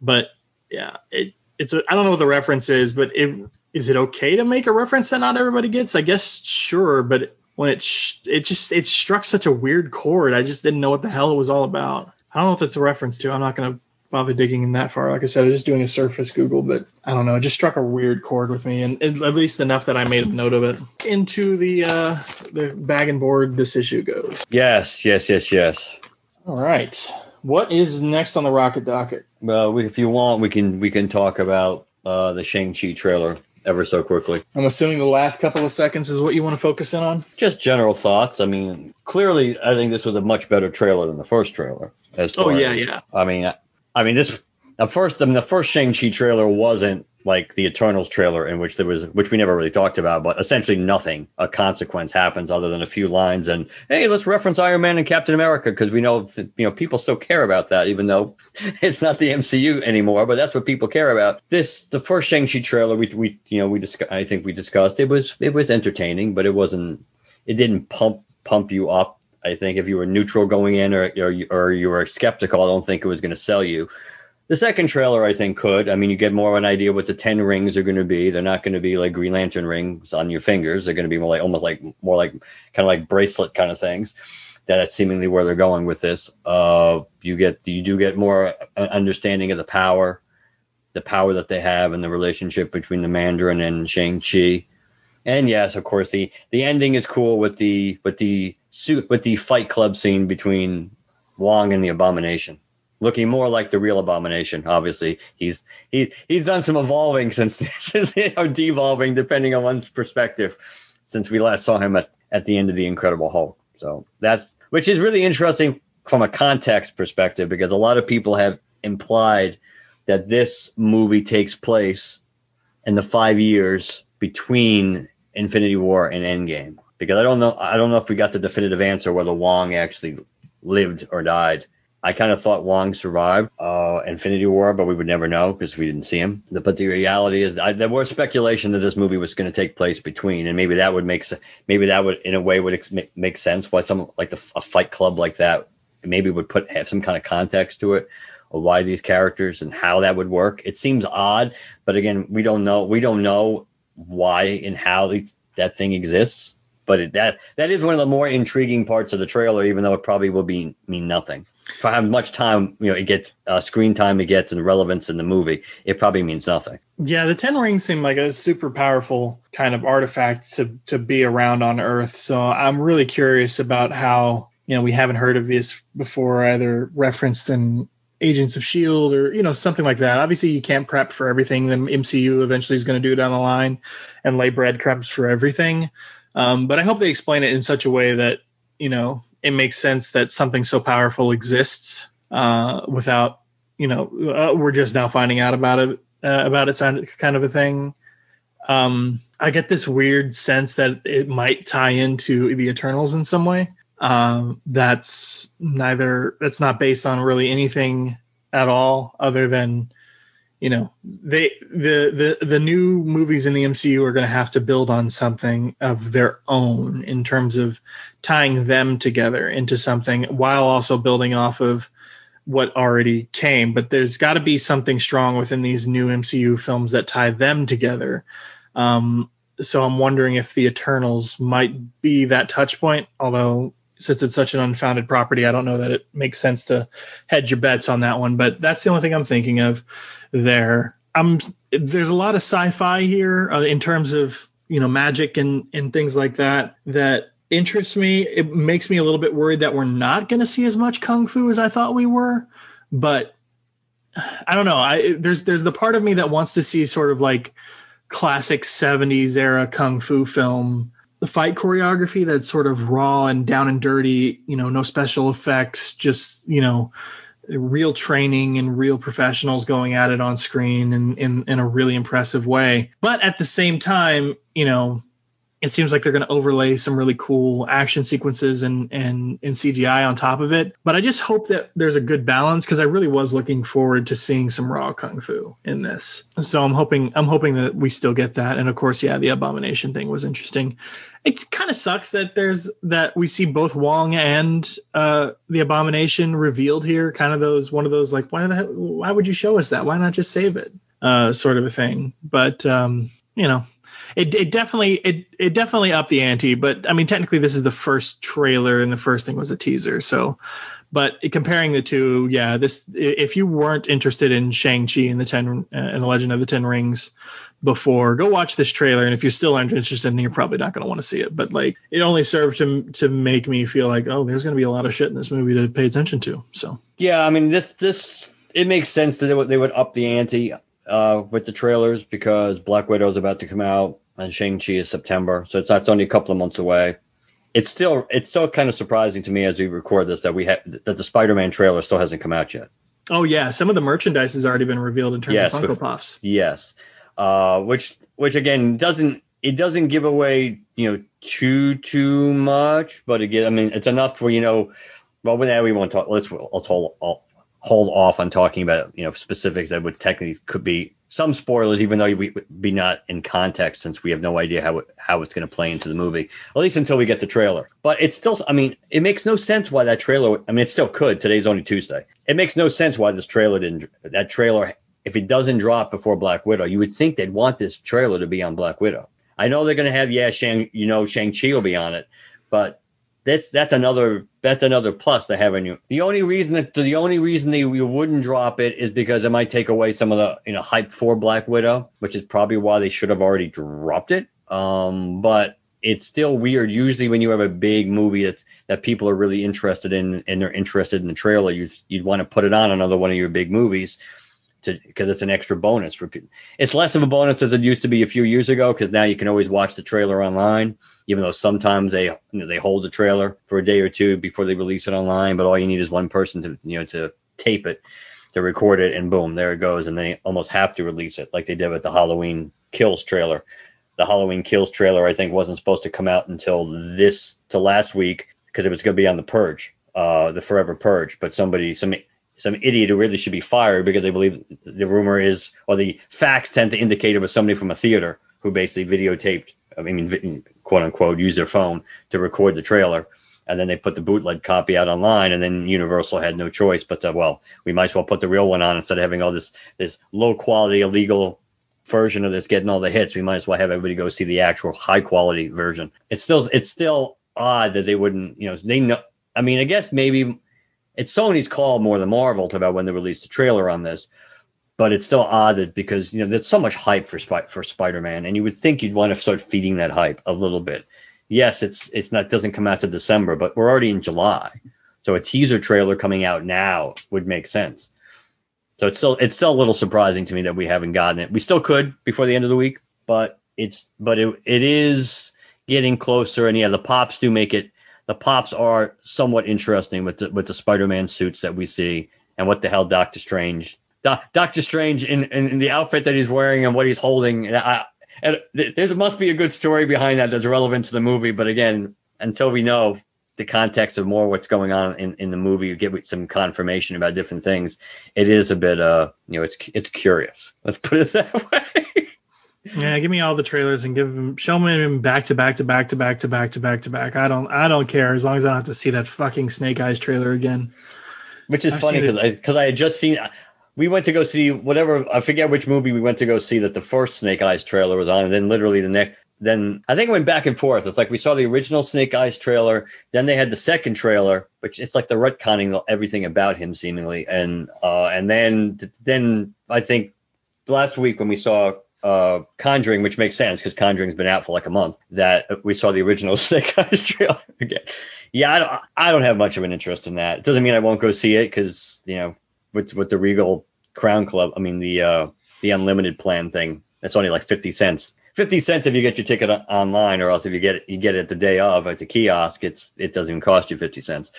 but yeah, it it's a I don't know what the reference is, but it is it okay to make a reference that not everybody gets? I guess sure, but when it sh- it just it struck such a weird chord. I just didn't know what the hell it was all about. I don't know if it's a reference to. I'm not gonna bother digging in that far. Like I said, I was just doing a surface Google, but I don't know. It just struck a weird chord with me, and, and at least enough that I made a note of it. Into the uh, the bag and board this issue goes. Yes, yes, yes, yes. All right. What is next on the rocket docket? Well, if you want, we can we can talk about uh, the Shang Chi trailer ever so quickly. I'm assuming the last couple of seconds is what you want to focus in on. Just general thoughts. I mean, clearly, I think this was a much better trailer than the first trailer. As oh yeah, as, yeah. I mean, I mean this. The first, I mean, the first Shang Chi trailer wasn't like the Eternals trailer in which there was, which we never really talked about, but essentially nothing a consequence happens other than a few lines and hey, let's reference Iron Man and Captain America because we know that, you know people still care about that even though it's not the MCU anymore, but that's what people care about. This the first Shang-Chi trailer we we you know we discuss, I think we discussed it was it was entertaining, but it wasn't it didn't pump pump you up. I think if you were neutral going in or or, or you were skeptical, I don't think it was going to sell you. The second trailer, I think, could. I mean, you get more of an idea what the ten rings are going to be. They're not going to be like Green Lantern rings on your fingers. They're going to be more like almost like more like kind of like bracelet kind of things. That's seemingly where they're going with this. Uh, you get you do get more understanding of the power, the power that they have, and the relationship between the Mandarin and Shang Chi. And yes, of course, the the ending is cool with the with the suit with the Fight Club scene between Wong and the Abomination looking more like the real abomination. Obviously, he's he he's done some evolving since since or devolving, depending on one's perspective, since we last saw him at, at the end of the Incredible Hulk. So that's which is really interesting from a context perspective because a lot of people have implied that this movie takes place in the five years between Infinity War and Endgame. Because I don't know I don't know if we got the definitive answer whether Wong actually lived or died I kind of thought Wong survived uh, Infinity War, but we would never know because we didn't see him. But the reality is, I, there was speculation that this movie was going to take place between, and maybe that would make maybe that would in a way would ex- make sense why some like the, a Fight Club like that maybe would put have some kind of context to it of why these characters and how that would work. It seems odd, but again, we don't know we don't know why and how that thing exists. But it, that that is one of the more intriguing parts of the trailer, even though it probably will be mean nothing for how much time you know it gets uh, screen time it gets and relevance in the movie, it probably means nothing. Yeah, the Ten Rings seem like a super powerful kind of artifact to to be around on Earth. So I'm really curious about how you know we haven't heard of this before, either referenced in Agents of Shield or you know something like that. Obviously, you can't prep for everything the MCU eventually is going to do down the line and lay breadcrumbs for everything. Um, but I hope they explain it in such a way that you know it makes sense that something so powerful exists uh, without, you know, uh, we're just now finding out about it, uh, about its kind of a thing. Um, I get this weird sense that it might tie into the Eternals in some way. Um, that's neither, that's not based on really anything at all other than you know they the the the new movies in the MCU are going to have to build on something of their own in terms of tying them together into something while also building off of what already came. But there's got to be something strong within these new MCU films that tie them together. Um, so I'm wondering if the Eternals might be that touch point although since it's such an unfounded property I don't know that it makes sense to hedge your bets on that one. But that's the only thing I'm thinking of there. Um, there's a lot of sci-fi here uh, in terms of you know magic and and things like that that interests me. It makes me a little bit worried that we're not going to see as much kung fu as I thought we were, but I don't know. I there's there's the part of me that wants to see sort of like classic 70s era kung fu film the fight choreography that's sort of raw and down and dirty, you know, no special effects, just, you know, real training and real professionals going at it on screen in, in, in a really impressive way. But at the same time, you know, it seems like they're going to overlay some really cool action sequences and, and, and CGI on top of it. But I just hope that there's a good balance because I really was looking forward to seeing some raw kung fu in this. So I'm hoping I'm hoping that we still get that. And of course, yeah, the abomination thing was interesting. It kind of sucks that there's that we see both Wong and uh, the abomination revealed here. Kind of those one of those like why the, why would you show us that? Why not just save it? Uh, sort of a thing. But um, you know, it, it definitely it it definitely upped the ante. But I mean, technically, this is the first trailer, and the first thing was a teaser. So, but comparing the two, yeah, this if you weren't interested in Shang Chi and the ten uh, and the Legend of the Ten Rings before, go watch this trailer. And if you're still aren't interested, you're probably not going to want to see it. But like, it only served to to make me feel like, oh, there's going to be a lot of shit in this movie to pay attention to. So yeah, I mean, this this it makes sense that they would, they would up the ante uh, with the trailers because Black Widow is about to come out and Shang-Chi is September. So it's, that's only a couple of months away. It's still it's still kind of surprising to me as we record this that we have that the Spider-Man trailer still hasn't come out yet. Oh yeah, some of the merchandise has already been revealed in terms yes, of Funko with, Pops. Yes, uh, which which again doesn't it doesn't give away you know too too much, but again I mean it's enough for you know. Well, now we won't talk. Let's hold I'll hold off on talking about you know specifics that would technically could be some spoilers, even though we be not in context since we have no idea how it, how it's going to play into the movie, at least until we get the trailer. But it's still, I mean, it makes no sense why that trailer. I mean, it still could. Today's only Tuesday. It makes no sense why this trailer didn't. That trailer, if it doesn't drop before Black Widow, you would think they'd want this trailer to be on Black Widow. I know they're going to have, yeah, Shang, you know, Shang Chi will be on it, but that's that's another that's another plus to having you. The only reason that the only reason that you wouldn't drop it is because it might take away some of the you know hype for Black Widow, which is probably why they should have already dropped it. Um, but it's still weird. Usually, when you have a big movie that that people are really interested in and they're interested in the trailer, you you'd want to put it on another one of your big movies because it's an extra bonus for people. It's less of a bonus as it used to be a few years ago because now you can always watch the trailer online even though sometimes they you know, they hold the trailer for a day or two before they release it online. But all you need is one person to you know to tape it, to record it, and boom, there it goes. And they almost have to release it like they did with the Halloween Kills trailer. The Halloween Kills trailer I think wasn't supposed to come out until this to last week because it was going to be on the Purge. uh, the Forever Purge, but somebody some some idiot who really should be fired because they believe the rumor is or the facts tend to indicate it was somebody from a theater who basically videotaped, I mean, quote unquote, used their phone to record the trailer. And then they put the bootleg copy out online, and then Universal had no choice but to, well, we might as well put the real one on instead of having all this this low quality illegal version of this getting all the hits. We might as well have everybody go see the actual high quality version. It's still it's still odd that they wouldn't, you know, they know. I mean, I guess maybe it's Sony's call more than Marvel about when they released a trailer on this, but it's still odd that because you know there's so much hype for Sp- for Spider-Man, and you would think you'd want to start feeding that hype a little bit. Yes, it's it's not doesn't come out to December, but we're already in July, so a teaser trailer coming out now would make sense. So it's still it's still a little surprising to me that we haven't gotten it. We still could before the end of the week, but it's but it, it is getting closer. And yeah, the pops do make it. The pops are somewhat interesting with the with the Spider-Man suits that we see and what the hell Doctor Strange Doctor Strange in, in, in the outfit that he's wearing and what he's holding. And there must be a good story behind that that's relevant to the movie. But again, until we know the context of more what's going on in, in the movie, you get some confirmation about different things. It is a bit, uh, you know, it's it's curious. Let's put it that way. Yeah, give me all the trailers and give them, show me them back to back to back to back to back to back to back. I don't, I don't care as long as I don't have to see that fucking Snake Eyes trailer again. Which is I've funny because I because I had just seen. We went to go see whatever I forget which movie we went to go see that the first Snake Eyes trailer was on, and then literally the next then I think it went back and forth. It's like we saw the original Snake Eyes trailer, then they had the second trailer, which it's like the retconning everything about him seemingly, and uh, and then then I think last week when we saw uh, Conjuring, which makes sense because Conjuring's been out for like a month, that we saw the original Snake Eyes trailer again. Yeah, I don't, I don't have much of an interest in that. It doesn't mean I won't go see it because you know with with the Regal Crown Club, I mean the uh, the unlimited plan thing, that's only like 50 cents 50 cents if you get your ticket online or else if you get it you get it the day of at the kiosk it's it doesn't even cost you 50 cents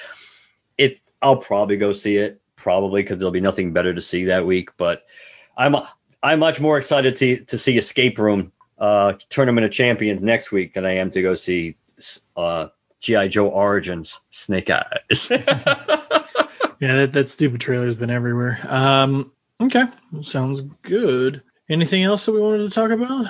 it's i'll probably go see it probably because there'll be nothing better to see that week but i'm i'm much more excited to to see escape room uh tournament of champions next week than i am to go see uh gi joe origins snake eyes. Yeah that, that stupid trailer's been everywhere. Um okay. Sounds good. Anything else that we wanted to talk about?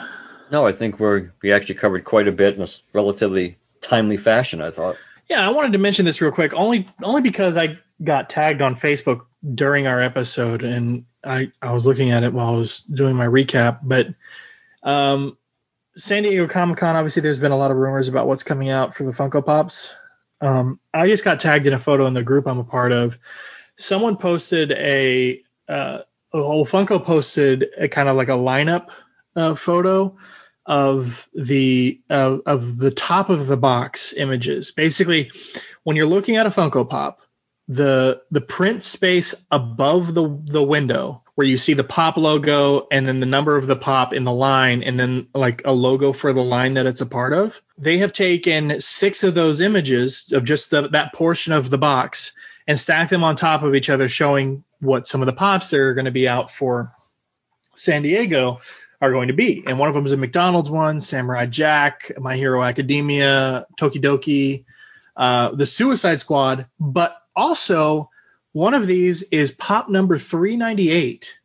No, I think we're we actually covered quite a bit in a relatively timely fashion. I thought. Yeah, I wanted to mention this real quick, only only because I got tagged on Facebook during our episode, and I I was looking at it while I was doing my recap. But um, San Diego Comic Con, obviously, there's been a lot of rumors about what's coming out for the Funko Pops. Um, I just got tagged in a photo in the group I'm a part of. Someone posted a uh, Funko posted a kind of like a lineup uh, photo of the uh, of the top of the box images. Basically, when you're looking at a Funko Pop, the the print space above the the window where you see the pop logo and then the number of the pop in the line and then like a logo for the line that it's a part of they have taken six of those images of just the, that portion of the box and stacked them on top of each other showing what some of the pops that are going to be out for san diego are going to be. And one of them is a McDonald's one, Samurai Jack, My Hero Academia, Tokidoki, uh, the Suicide Squad. But also, one of these is pop number 398,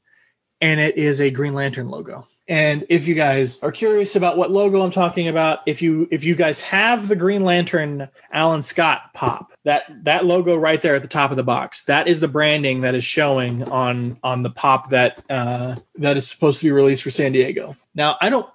and it is a Green Lantern logo. And if you guys are curious about what logo I'm talking about, if you if you guys have the Green Lantern Alan Scott pop, that that logo right there at the top of the box, that is the branding that is showing on on the pop that uh, that is supposed to be released for San Diego. Now I don't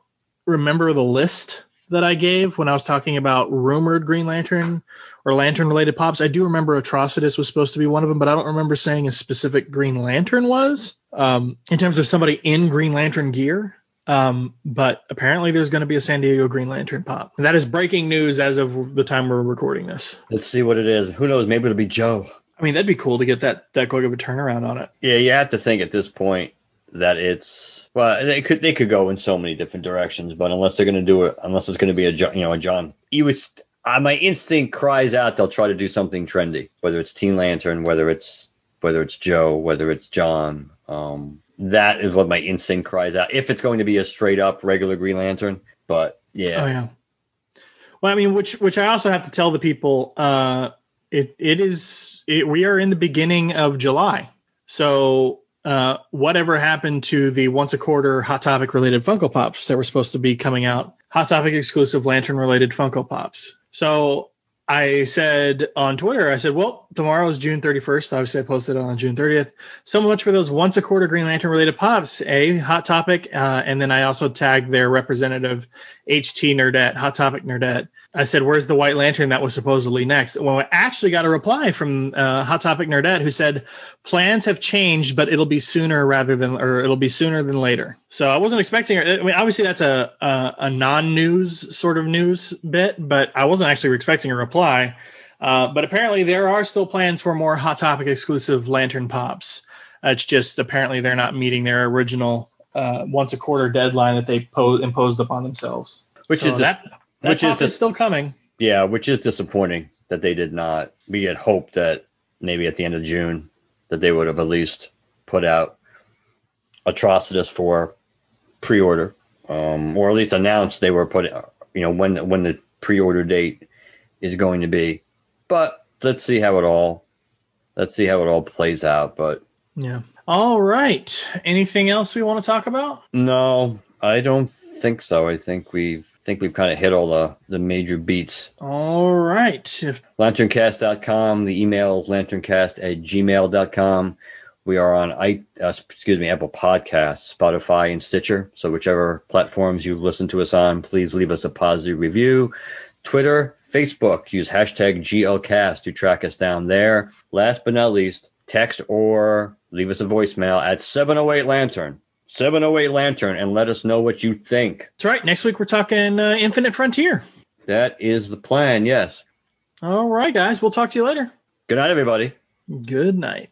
remember the list that I gave when I was talking about rumored Green Lantern or Lantern related pops. I do remember Atrocitus was supposed to be one of them, but I don't remember saying a specific Green Lantern was. Um, in terms of somebody in Green Lantern gear, um, but apparently there's going to be a San Diego Green Lantern pop. And that is breaking news as of the time we're recording this. Let's see what it is. Who knows? Maybe it'll be Jo. I mean, that'd be cool to get that that quick of a turnaround on it. Yeah, you have to think at this point that it's well, they could they could go in so many different directions, but unless they're going to do it, unless it's going to be a you know a John, you would. Uh, my instinct cries out they'll try to do something trendy, whether it's Teen Lantern, whether it's whether it's Jo, whether it's John. Um, that is what my instinct cries out. If it's going to be a straight up regular Green Lantern, but yeah. Oh yeah. Well, I mean, which which I also have to tell the people. Uh, it it is it, we are in the beginning of July. So uh, whatever happened to the once a quarter Hot Topic related Funko Pops that were supposed to be coming out? Hot Topic exclusive Lantern related Funko Pops. So I said on Twitter, I said, well, tomorrow is June 31st. Obviously, I posted it on June 30th. So much for those once a quarter Green Lantern related pops. A hot topic, uh, and then I also tagged their representative, HT Nerdette, Hot Topic Nerdette. I said, where's the White Lantern that was supposedly next? Well, I actually got a reply from uh, Hot Topic Nerdette who said plans have changed, but it'll be sooner rather than, or it'll be sooner than later. So I wasn't expecting. I mean, obviously that's a a, a non-news sort of news bit, but I wasn't actually expecting a reply. Uh, but apparently there are still plans for more Hot Topic exclusive Lantern pops. It's just apparently they're not meeting their original uh, once a quarter deadline that they po- imposed upon themselves. Which So is dis- that, that which is pop is dis- still coming. yeah, which is disappointing that they did not. We had hoped that maybe at the end of June that they would have at least put out Atrocitus for pre-order, um, or at least announced they were putting, you know, when when the pre-order date is going to be. But let's see how it all let's see how it all plays out. But Yeah. All right. Anything else we want to talk about? no, I don't think so. I think we've think we've kind of hit all the the major beats. All right. If lanterncast.com. The email lanterncast at gmail.com. We are on I, uh, excuse me, Apple Podcasts, Spotify, and Stitcher. So whichever platforms you listen to us on, please leave us a positive review. Twitter, Facebook, use hashtag GLCast to track us down there. Last but not least, text or leave us a voicemail at 708 Lantern. 708 Lantern and let us know what you think. That's right. Next week we're talking uh, Infinite Frontier. That is the plan, yes. All right, guys. We'll talk to you later. Good night, everybody. Good night.